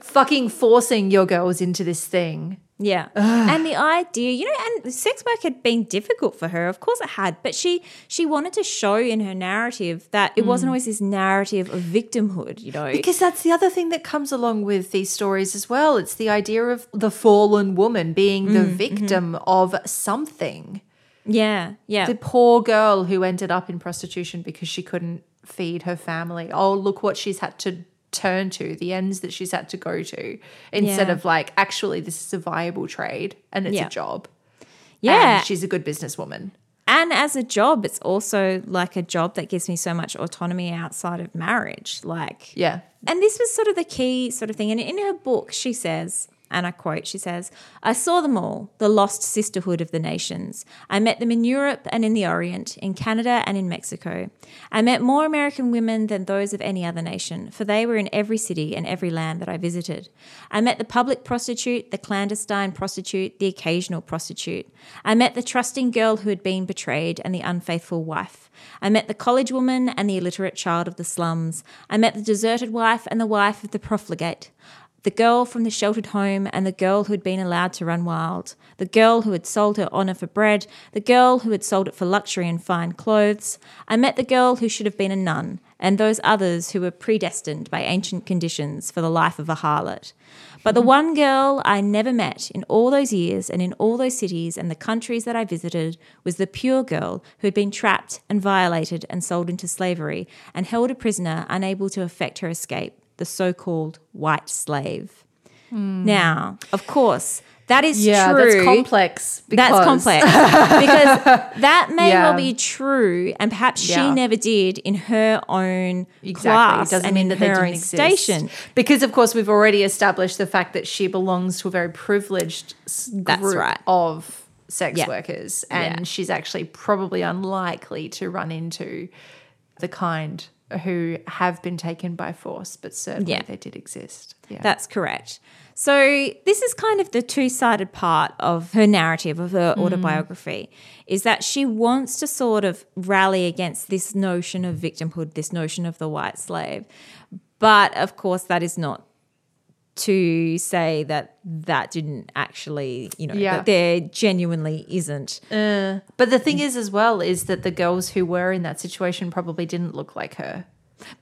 Speaker 4: fucking forcing your girls into this thing.
Speaker 3: Yeah. And the idea, you know, and sex work had been difficult for her. Of course it had, but she she wanted to show in her narrative that it wasn't mm. always this narrative of victimhood, you know.
Speaker 4: Because that's the other thing that comes along with these stories as well. It's the idea of the fallen woman being the mm, mm-hmm. victim of something.
Speaker 3: yeah. Yeah.
Speaker 4: The poor girl who ended up in prostitution because she couldn't feed her family. Oh, look what she's had to turn to, the ends that she's had to go to, instead
Speaker 3: Yeah.
Speaker 4: of like, actually, this is a viable trade and it's
Speaker 3: Yeah.
Speaker 4: a job.
Speaker 3: yeah.
Speaker 4: And she's a good businesswoman.
Speaker 3: And And as a job, it's also like a job that gives me so much autonomy outside of marriage. Like,
Speaker 4: Yeah.
Speaker 3: and this was sort of the key sort of thing. And in her book, she says, and I quote, she says, I saw them all, the lost sisterhood of the nations. I met them in Europe and in the Orient, in Canada and in Mexico. I met more American women than those of any other nation, for they were in every city and every land that I visited. I met the public prostitute, the clandestine prostitute, the occasional prostitute. I met the trusting girl who had been betrayed and the unfaithful wife. I met the college woman and the illiterate child of the slums. I met the deserted wife and the wife of the profligate the girl from the sheltered home and the girl who had been allowed to run wild, the girl who had sold her honour for bread, the girl who had sold it for luxury and fine clothes. I met the girl who should have been a nun, and those others who were predestined by ancient conditions for the life of a harlot. But the one girl I never met in all those years and in all those cities and the countries that I visited was the pure girl who had been trapped and violated and sold into slavery and held a prisoner, unable to effect her escape the so called white slave. Now, of course, that is
Speaker 4: Yeah,
Speaker 3: true.
Speaker 4: that's complex.
Speaker 3: That's
Speaker 4: because-
Speaker 3: complex because that may
Speaker 4: Yeah.
Speaker 3: well be true, and perhaps
Speaker 4: Yeah.
Speaker 3: she never did in her own
Speaker 4: Exactly.
Speaker 3: class
Speaker 4: Doesn't
Speaker 3: and
Speaker 4: mean
Speaker 3: in
Speaker 4: that they didn't exist.
Speaker 3: station.
Speaker 4: Because of course we've already established the fact that she belongs to a very privileged s-
Speaker 3: That's
Speaker 4: group
Speaker 3: right.
Speaker 4: of sex
Speaker 3: Yeah.
Speaker 4: workers, and she's actually probably unlikely to run into the kind who have been taken by force, but certainly
Speaker 3: Yeah.
Speaker 4: they did exist. Yeah.
Speaker 3: That's correct. So this is kind of the two-sided part of her narrative of her mm. autobiography is that she wants to sort of rally against this notion of victimhood, this notion of the white slave. But of course that is not to say that that didn't actually, you know,
Speaker 4: Yeah.
Speaker 3: that there genuinely isn't.
Speaker 4: Uh, but the thing is, as well, is that the girls who were in that situation probably didn't look like her.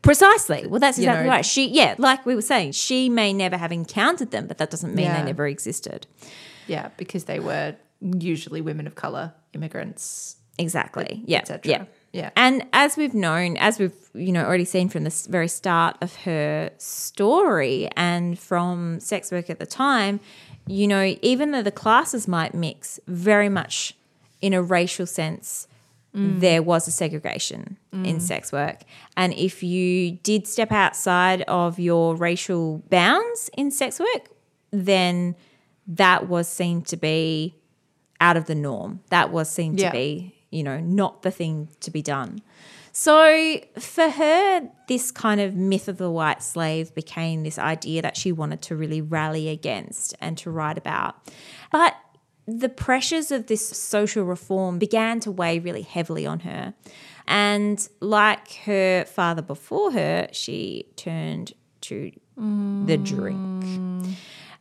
Speaker 3: Precisely. Well, that's
Speaker 4: You
Speaker 3: exactly
Speaker 4: know-
Speaker 3: right. She, yeah, like we were saying, she may never have encountered them, but that doesn't mean
Speaker 4: Yeah.
Speaker 3: they never existed.
Speaker 4: Yeah, because they were usually women of color, immigrants,
Speaker 3: Exactly. Yeah.
Speaker 4: etc.
Speaker 3: Yeah.
Speaker 4: Yeah.
Speaker 3: And as we've known, as we've you know already seen from the very start of her story and from sex work at the time, you know, even though the classes might mix, very much in a racial sense, mm. there was a segregation in mm. sex work. And if you did step outside of your racial bounds in sex work, then that was seen to be out of the norm. That was seen
Speaker 4: Yeah.
Speaker 3: to be, you know, not the thing to be done. So for her, this kind of myth of the white slave became this idea that she wanted to really rally against and to write about. But the pressures of this social reform began to weigh really heavily on her. And like her father before her, she turned to the drink. Mm.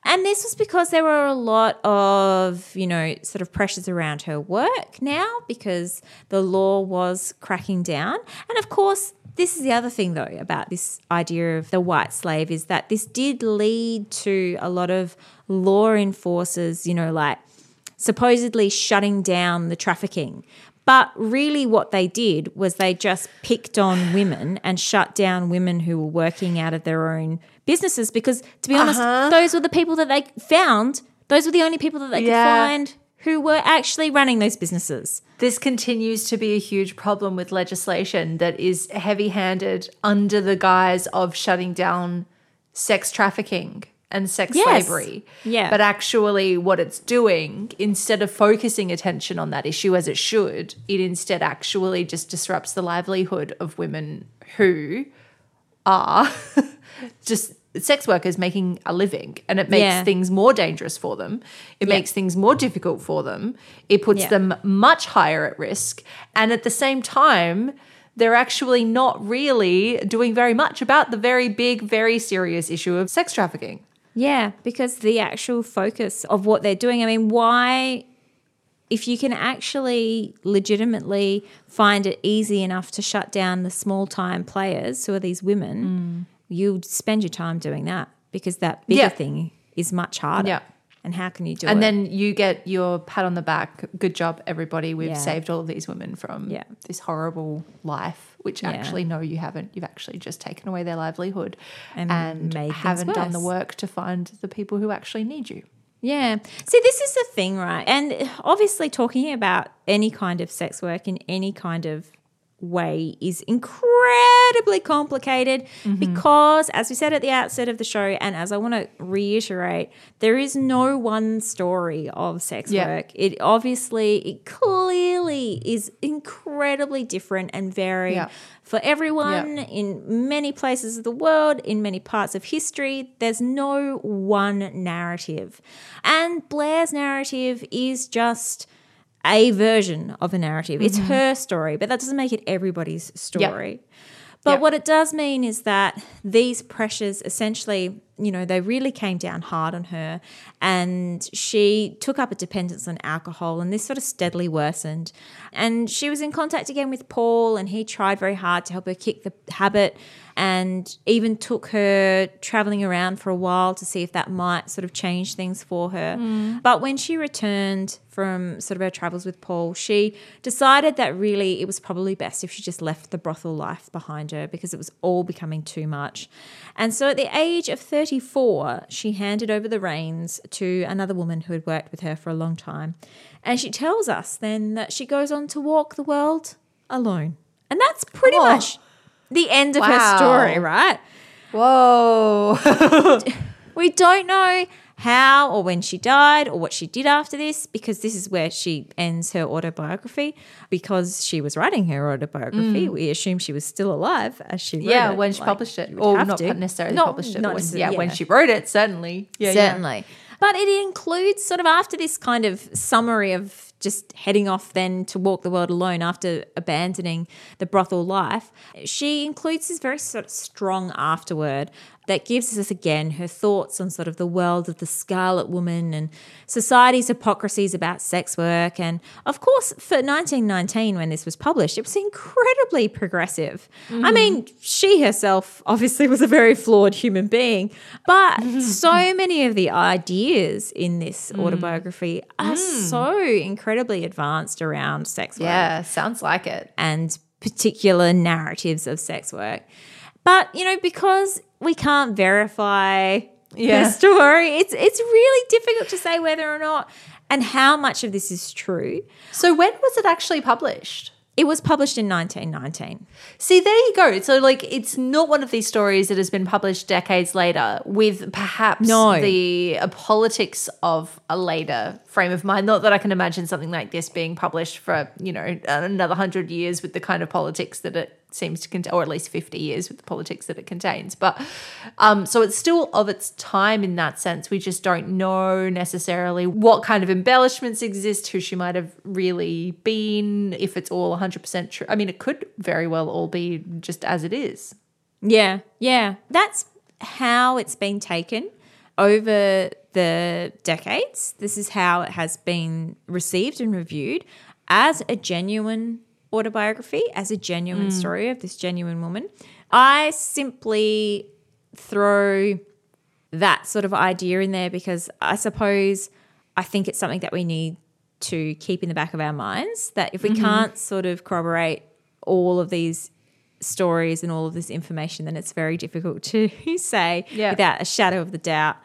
Speaker 3: And this was because there were a lot of, you know, sort of pressures around her work now because the law was cracking down. And of course, this is the other thing, though, about this idea of the white slave is that this did lead to a lot of law enforcers, you know, like supposedly shutting down the trafficking. But really, what they did was they just picked on women and shut down women who were working out of their own businesses because, to be honest, uh-huh. those were the people that they found. Those were the only people that they
Speaker 4: Yeah.
Speaker 3: could find who were actually running those businesses.
Speaker 4: This continues to be a huge problem with legislation that is heavy handed under the guise of shutting down sex trafficking and sex
Speaker 3: Yes.
Speaker 4: slavery.
Speaker 3: Yeah.
Speaker 4: But actually, what it's doing, instead of focusing attention on that issue as it should, it instead actually just disrupts the livelihood of women who are just sex workers making a living and it makes
Speaker 3: Yeah.
Speaker 4: things more dangerous for them. It
Speaker 3: Yeah.
Speaker 4: makes things more difficult for them. It puts
Speaker 3: Yeah.
Speaker 4: them much higher at risk. And at the same time, they're actually not really doing very much about the very big, very serious issue of sex trafficking.
Speaker 3: Yeah, because the actual focus of what they're doing, I mean, why, if you can actually legitimately find it easy enough to shut down the small time players, who are these women, mm. you'll spend your time doing that because that bigger
Speaker 4: Yeah.
Speaker 3: thing is much harder.
Speaker 4: Yeah.
Speaker 3: And how can you do
Speaker 4: And
Speaker 3: it?
Speaker 4: And then you get your pat on the back. Good job, everybody. We've
Speaker 3: Yeah.
Speaker 4: saved all of these women from
Speaker 3: Yeah.
Speaker 4: this horrible life, which
Speaker 3: Yeah.
Speaker 4: actually, no, you haven't. You've actually just taken away their livelihood
Speaker 3: And
Speaker 4: and, haven't done the work to find the people who actually need you.
Speaker 3: Yeah. See, this is the thing, right? And obviously, talking about any kind of sex work in any kind of way is incredibly complicated mm-hmm. because, as we said at the outset of the show, and as I want to reiterate, there is no one story of sex
Speaker 4: Yeah.
Speaker 3: work. It obviously, it clearly is incredibly different and varied
Speaker 4: Yeah.
Speaker 3: for everyone in many places of the world, in many parts of history. There's no one narrative. And Blair's narrative is just a version of a narrative. It's mm-hmm. her story, but that doesn't make it everybody's story. But
Speaker 4: Yep.
Speaker 3: what it does mean is that these pressures essentially, you know, they really came down hard on her and she took up a dependence on alcohol and this sort of steadily worsened. And she was in contact again with Paul and he tried very hard to help her kick the habit and even took her traveling around for a while to see if that might sort of change things for her. Mm. But when she returned from sort of her travels with Paul, she decided that really it was probably best if she just left the brothel life behind her because it was all becoming too much. And so at the age of 34, she handed over the reins to another woman who had worked with her for a long time. And she tells us then that she goes on to walk the world alone. And that's pretty
Speaker 4: Oh.
Speaker 3: much the end of her story, right?
Speaker 4: Whoa.
Speaker 3: We don't know how or when she died or what she did after this because this is where she ends her autobiography because she was writing her autobiography. We assume she was still alive as she wrote
Speaker 4: Mm. yeah,
Speaker 3: it.
Speaker 4: when she
Speaker 3: Like,
Speaker 4: published it. Or not
Speaker 3: to.
Speaker 4: necessarily
Speaker 3: Not-
Speaker 4: published it.
Speaker 3: not
Speaker 4: when,
Speaker 3: necessarily,
Speaker 4: yeah, when she wrote it, certainly. Yeah, yeah.
Speaker 3: Certainly. But it includes sort of after this kind of summary of just heading off then to walk the world alone after abandoning the brothel life, she includes this very sort of strong afterword that gives us again her thoughts on sort of the world of the Scarlet Woman and society's hypocrisies about sex work. And of course, for 1919, when this was published, it was incredibly progressive. I mm-hmm. mean, she herself obviously was a very flawed human being, but so many of the ideas in this mm. autobiography are mm. so incredibly advanced around sex work
Speaker 4: Yeah, sounds like it.
Speaker 3: and particular narratives of sex work. But, you know, because we can't verify
Speaker 4: Yeah.
Speaker 3: the story, it's it's really difficult to say whether or not and how much of this is true.
Speaker 4: So when was it actually published?
Speaker 3: It was published in 1919.
Speaker 4: See, there you go. So, like, it's not one of these stories that has been published decades later with perhaps
Speaker 3: No.
Speaker 4: the uh, politics of a later frame of mind. Not that I can imagine something like this being published for, you know, another hundred years with the kind of politics that it seems to contain, or at least 50 years with the politics that it contains. But um, so it's still of its time in that sense. We just don't know necessarily what kind of embellishments exist, who she might have really been, if it's all 100% true. I mean, it could very well all be just as it is.
Speaker 3: Yeah, yeah. That's how it's been taken over the decades. This is how it has been received and reviewed as a genuine autobiography, as a genuine mm. story of this genuine woman. I simply throw that sort of idea in there because I suppose I think it's something that we need to keep in the back of our minds that if we mm-hmm. can't sort of corroborate all of these stories and all of this information, then it's very difficult to say
Speaker 4: Yeah.
Speaker 3: without a shadow of the doubt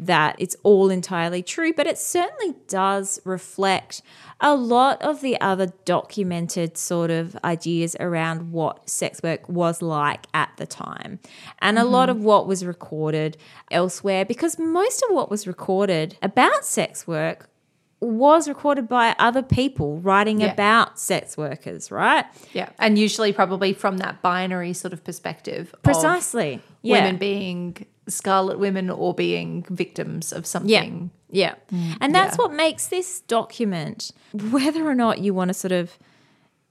Speaker 3: that it's all entirely true. But it certainly does reflect a lot of the other documented sort of ideas around what sex work was like at the time and a lot of mm-hmm. what was recorded elsewhere because most of what was recorded about sex work was recorded by other people writing
Speaker 4: Yeah.
Speaker 3: about sex workers, right?
Speaker 4: Yeah. And usually, probably from that binary sort of perspective. of
Speaker 3: Precisely. Yeah.
Speaker 4: Women being scarlet women or being victims of something.
Speaker 3: Yeah. Yeah. And that's
Speaker 4: yeah.
Speaker 3: what makes this document, whether or not you want to sort of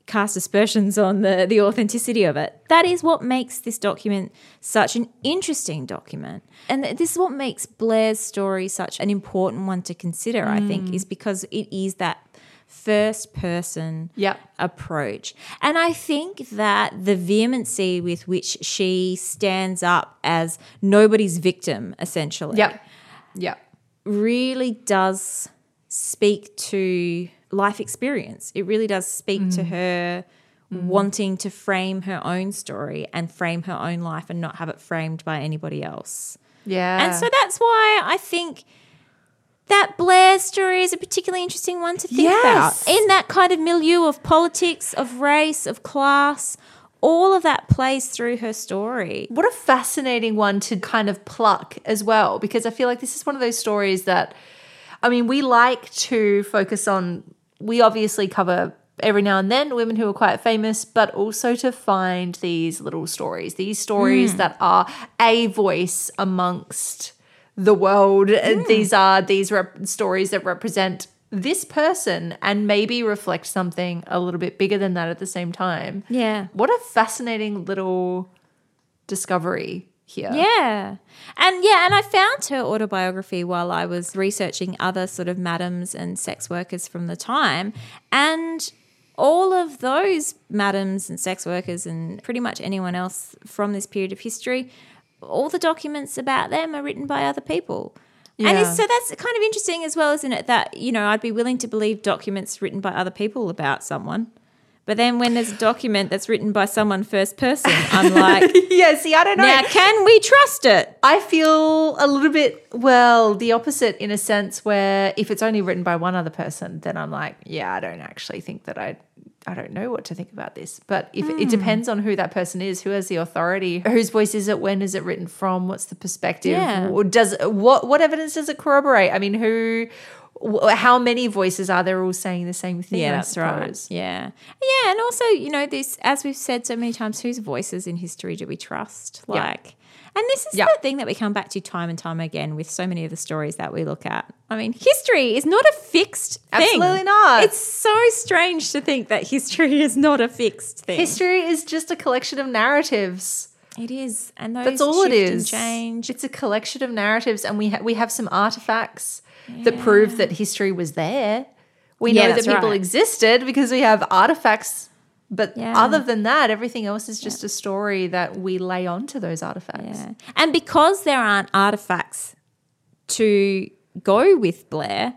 Speaker 3: cast aspersions on the, the authenticity of it, that is what makes this document such an interesting document. And this is what makes Blair's story such an important one to consider, I think, mm. is because it is that first person
Speaker 4: Yep.
Speaker 3: approach. And I think that the vehemency with which she stands up as nobody's victim, essentially
Speaker 4: Yep. Yep.
Speaker 3: really does speak to life experience. It really does speak to mm. her mm. wanting to frame her own story and frame her own life and not have it framed by anybody else.
Speaker 4: Yeah.
Speaker 3: And so that's why I think that Blair story is a particularly interesting one to think
Speaker 4: Yes.
Speaker 3: about. In that kind of milieu of politics, of race, of class, all of that plays through her story.
Speaker 4: What a fascinating one to kind of pluck as well, because I feel like this is one of those stories that, I mean, we like to focus on, we obviously cover every now and then women who are quite famous, but also to find these little stories, these stories hmm. that are a voice amongst the world. Uh, and These are these rep- stories that represent this person and maybe reflect something a little bit bigger than that at the same time.
Speaker 3: Yeah.
Speaker 4: What a fascinating little discovery here.
Speaker 3: Yeah. And yeah, and I found her autobiography while I was researching other sort of madams and sex workers from the time. And all of those madams and sex workers and pretty much anyone else from this period of history, all the documents about them are written by other people. And
Speaker 4: Yeah.
Speaker 3: it's, so that's kind of interesting as well, isn't it? That, you know, I'd be willing to believe documents written by other people about someone. But then when there's a document that's written by someone first person, I'm like,
Speaker 4: yeah, see, I don't know.
Speaker 3: now can we trust it?
Speaker 4: I feel a little bit, well, the opposite in a sense where if it's only written by one other person, then I'm like, yeah, I don't actually think that I. I don't know what to think about this, but if
Speaker 3: Hmm.
Speaker 4: it depends on who that person is, who has the authority, whose voice is it, when is it written from, what's the perspective,
Speaker 3: Yeah.
Speaker 4: Or does what what evidence does it corroborate? I mean, who, wh- how many voices are there all saying the same thing?
Speaker 3: Yeah, that's right. Yeah. Yeah. And also, you know, this, as we've said so many times, whose voices in history do we trust? Like, and this is
Speaker 4: Yeah.
Speaker 3: the thing that we come back to time and time again with so many of the stories that we look at. I mean, history is not a fixed thing.
Speaker 4: Absolutely not.
Speaker 3: It's so strange to think that history is not a fixed thing.
Speaker 4: History is just a collection of narratives.
Speaker 3: It is. And those
Speaker 4: That's all it
Speaker 3: and change.
Speaker 4: It's a collection of narratives, and we ha- we have some artifacts that prove that history was there. We
Speaker 3: Yeah,
Speaker 4: know that people
Speaker 3: right.
Speaker 4: existed because we have artifacts. But
Speaker 3: Yeah.
Speaker 4: other than that, everything else is just a story that we lay onto those artifacts.
Speaker 3: Yeah. And because there aren't artifacts to go with Blair,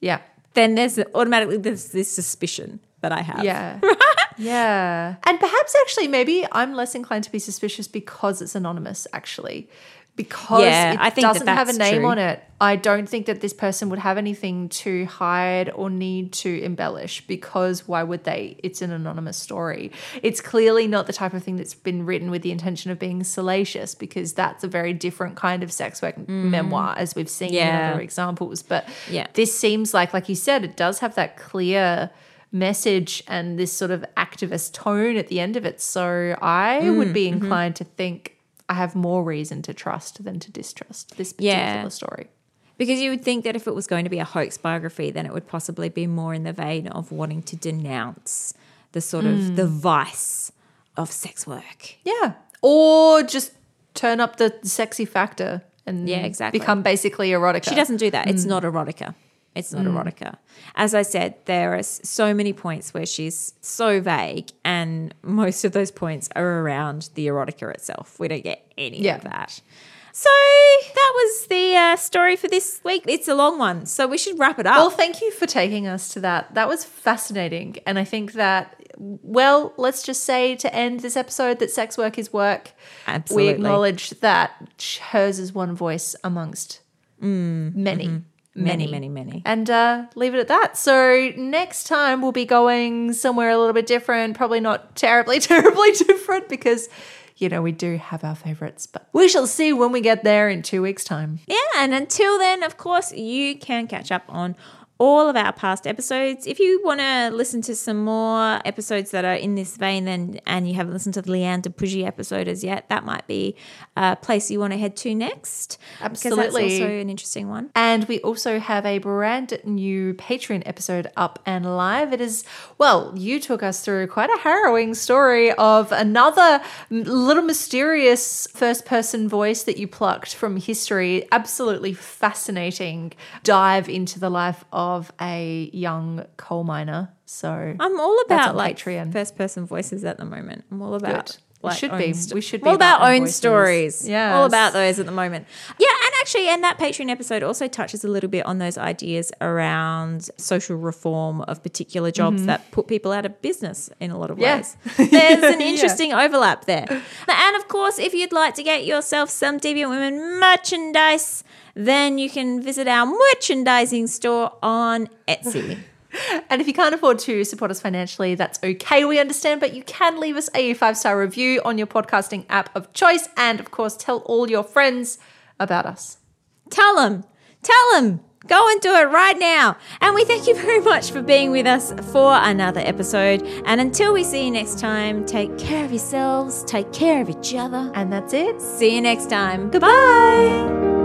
Speaker 4: Yeah.
Speaker 3: then there's automatically there's this suspicion that I have.
Speaker 4: Yeah. yeah. And perhaps actually, maybe I'm less inclined to be suspicious because it's anonymous, actually. Because
Speaker 3: Yeah,
Speaker 4: it
Speaker 3: I think
Speaker 4: doesn't have a name
Speaker 3: true.
Speaker 4: on it. I don't think that this person would have anything to hide or need to embellish because why would they? It's an anonymous story. It's clearly not the type of thing that's been written with the intention of being salacious because that's a very different kind of sex work memoir as we've seen in
Speaker 3: Mm.
Speaker 4: Other examples. But
Speaker 3: Yeah.
Speaker 4: this seems like, like you said, it does have that clear message and this sort of activist tone at the end of it. So I
Speaker 3: Mm,
Speaker 4: would be
Speaker 3: mm-hmm.
Speaker 4: inclined to think I have more reason to trust than to distrust this particular
Speaker 3: Yeah.
Speaker 4: story.
Speaker 3: Because you would think that if it was going to be a hoax biography, then it would possibly be more in the vein of wanting to denounce the sort of the hmm. vice of sex work.
Speaker 4: Yeah. Or just turn up the sexy factor and
Speaker 3: Yeah, exactly.
Speaker 4: become basically erotica.
Speaker 3: She doesn't do that. It's hmm. not erotica. It's not mm. erotica. As I said, there are so many points where she's so vague, and most of those points are around the erotica itself. We don't get any
Speaker 4: Yeah.
Speaker 3: of that. So that was the uh, story for this week. It's a long one, so we should wrap it up.
Speaker 4: Well, thank you for taking us to that. That was fascinating. And I think that, well, let's just say to end this episode that sex work is work.
Speaker 3: Absolutely.
Speaker 4: We acknowledge that hers is one voice amongst mm, many. Mm-hmm.
Speaker 3: Many, many, many.
Speaker 4: And uh, leave it at that. So next time we'll be going somewhere a little bit different, probably not terribly, terribly different because, you know, we do have our favorites, but we shall see when we get there in two weeks' time.
Speaker 3: Yeah, and until then, of course, you can catch up on all of our past episodes. If you want to listen to some more episodes that are in this vein, then and you haven't listened to the Liane de Pougy episode as yet, that might be a place you want to head to next. Because that's
Speaker 4: Absolutely.
Speaker 3: also an interesting one.
Speaker 4: And we also have a brand new Patreon episode up and live. It is, well, you took us through quite a harrowing story of another little mysterious first person voice that you plucked from history. Absolutely fascinating dive into the life of a young coal miner. So
Speaker 3: I'm all about like
Speaker 4: Patreon.
Speaker 3: first person voices at the moment. I'm all about like
Speaker 4: should be.
Speaker 3: sto-
Speaker 4: We should be
Speaker 3: all about,
Speaker 4: about
Speaker 3: own
Speaker 4: invoices.
Speaker 3: stories.
Speaker 4: yeah
Speaker 3: all about those at the moment. Yeah, and actually, and that Patreon episode also touches a little bit on those ideas around social reform of particular jobs mm-hmm. that put people out of business in a lot of
Speaker 4: Yeah.
Speaker 3: ways. There's an
Speaker 4: Yeah.
Speaker 3: interesting overlap there. And of course, if you'd like to get yourself some Deviant Women merchandise, then you can visit our merchandising store on Etsy.
Speaker 4: And if you can't afford to support us financially, that's okay. We understand, but you can leave us a five star review on your podcasting app of choice. And of course, tell all your friends about us.
Speaker 3: Tell them. Tell them. Go and do it right now. And we thank you very much for being with us for another episode. And until we see you next time, take care of yourselves, take care of each other.
Speaker 4: And that's it.
Speaker 3: See you next time. Goodbye.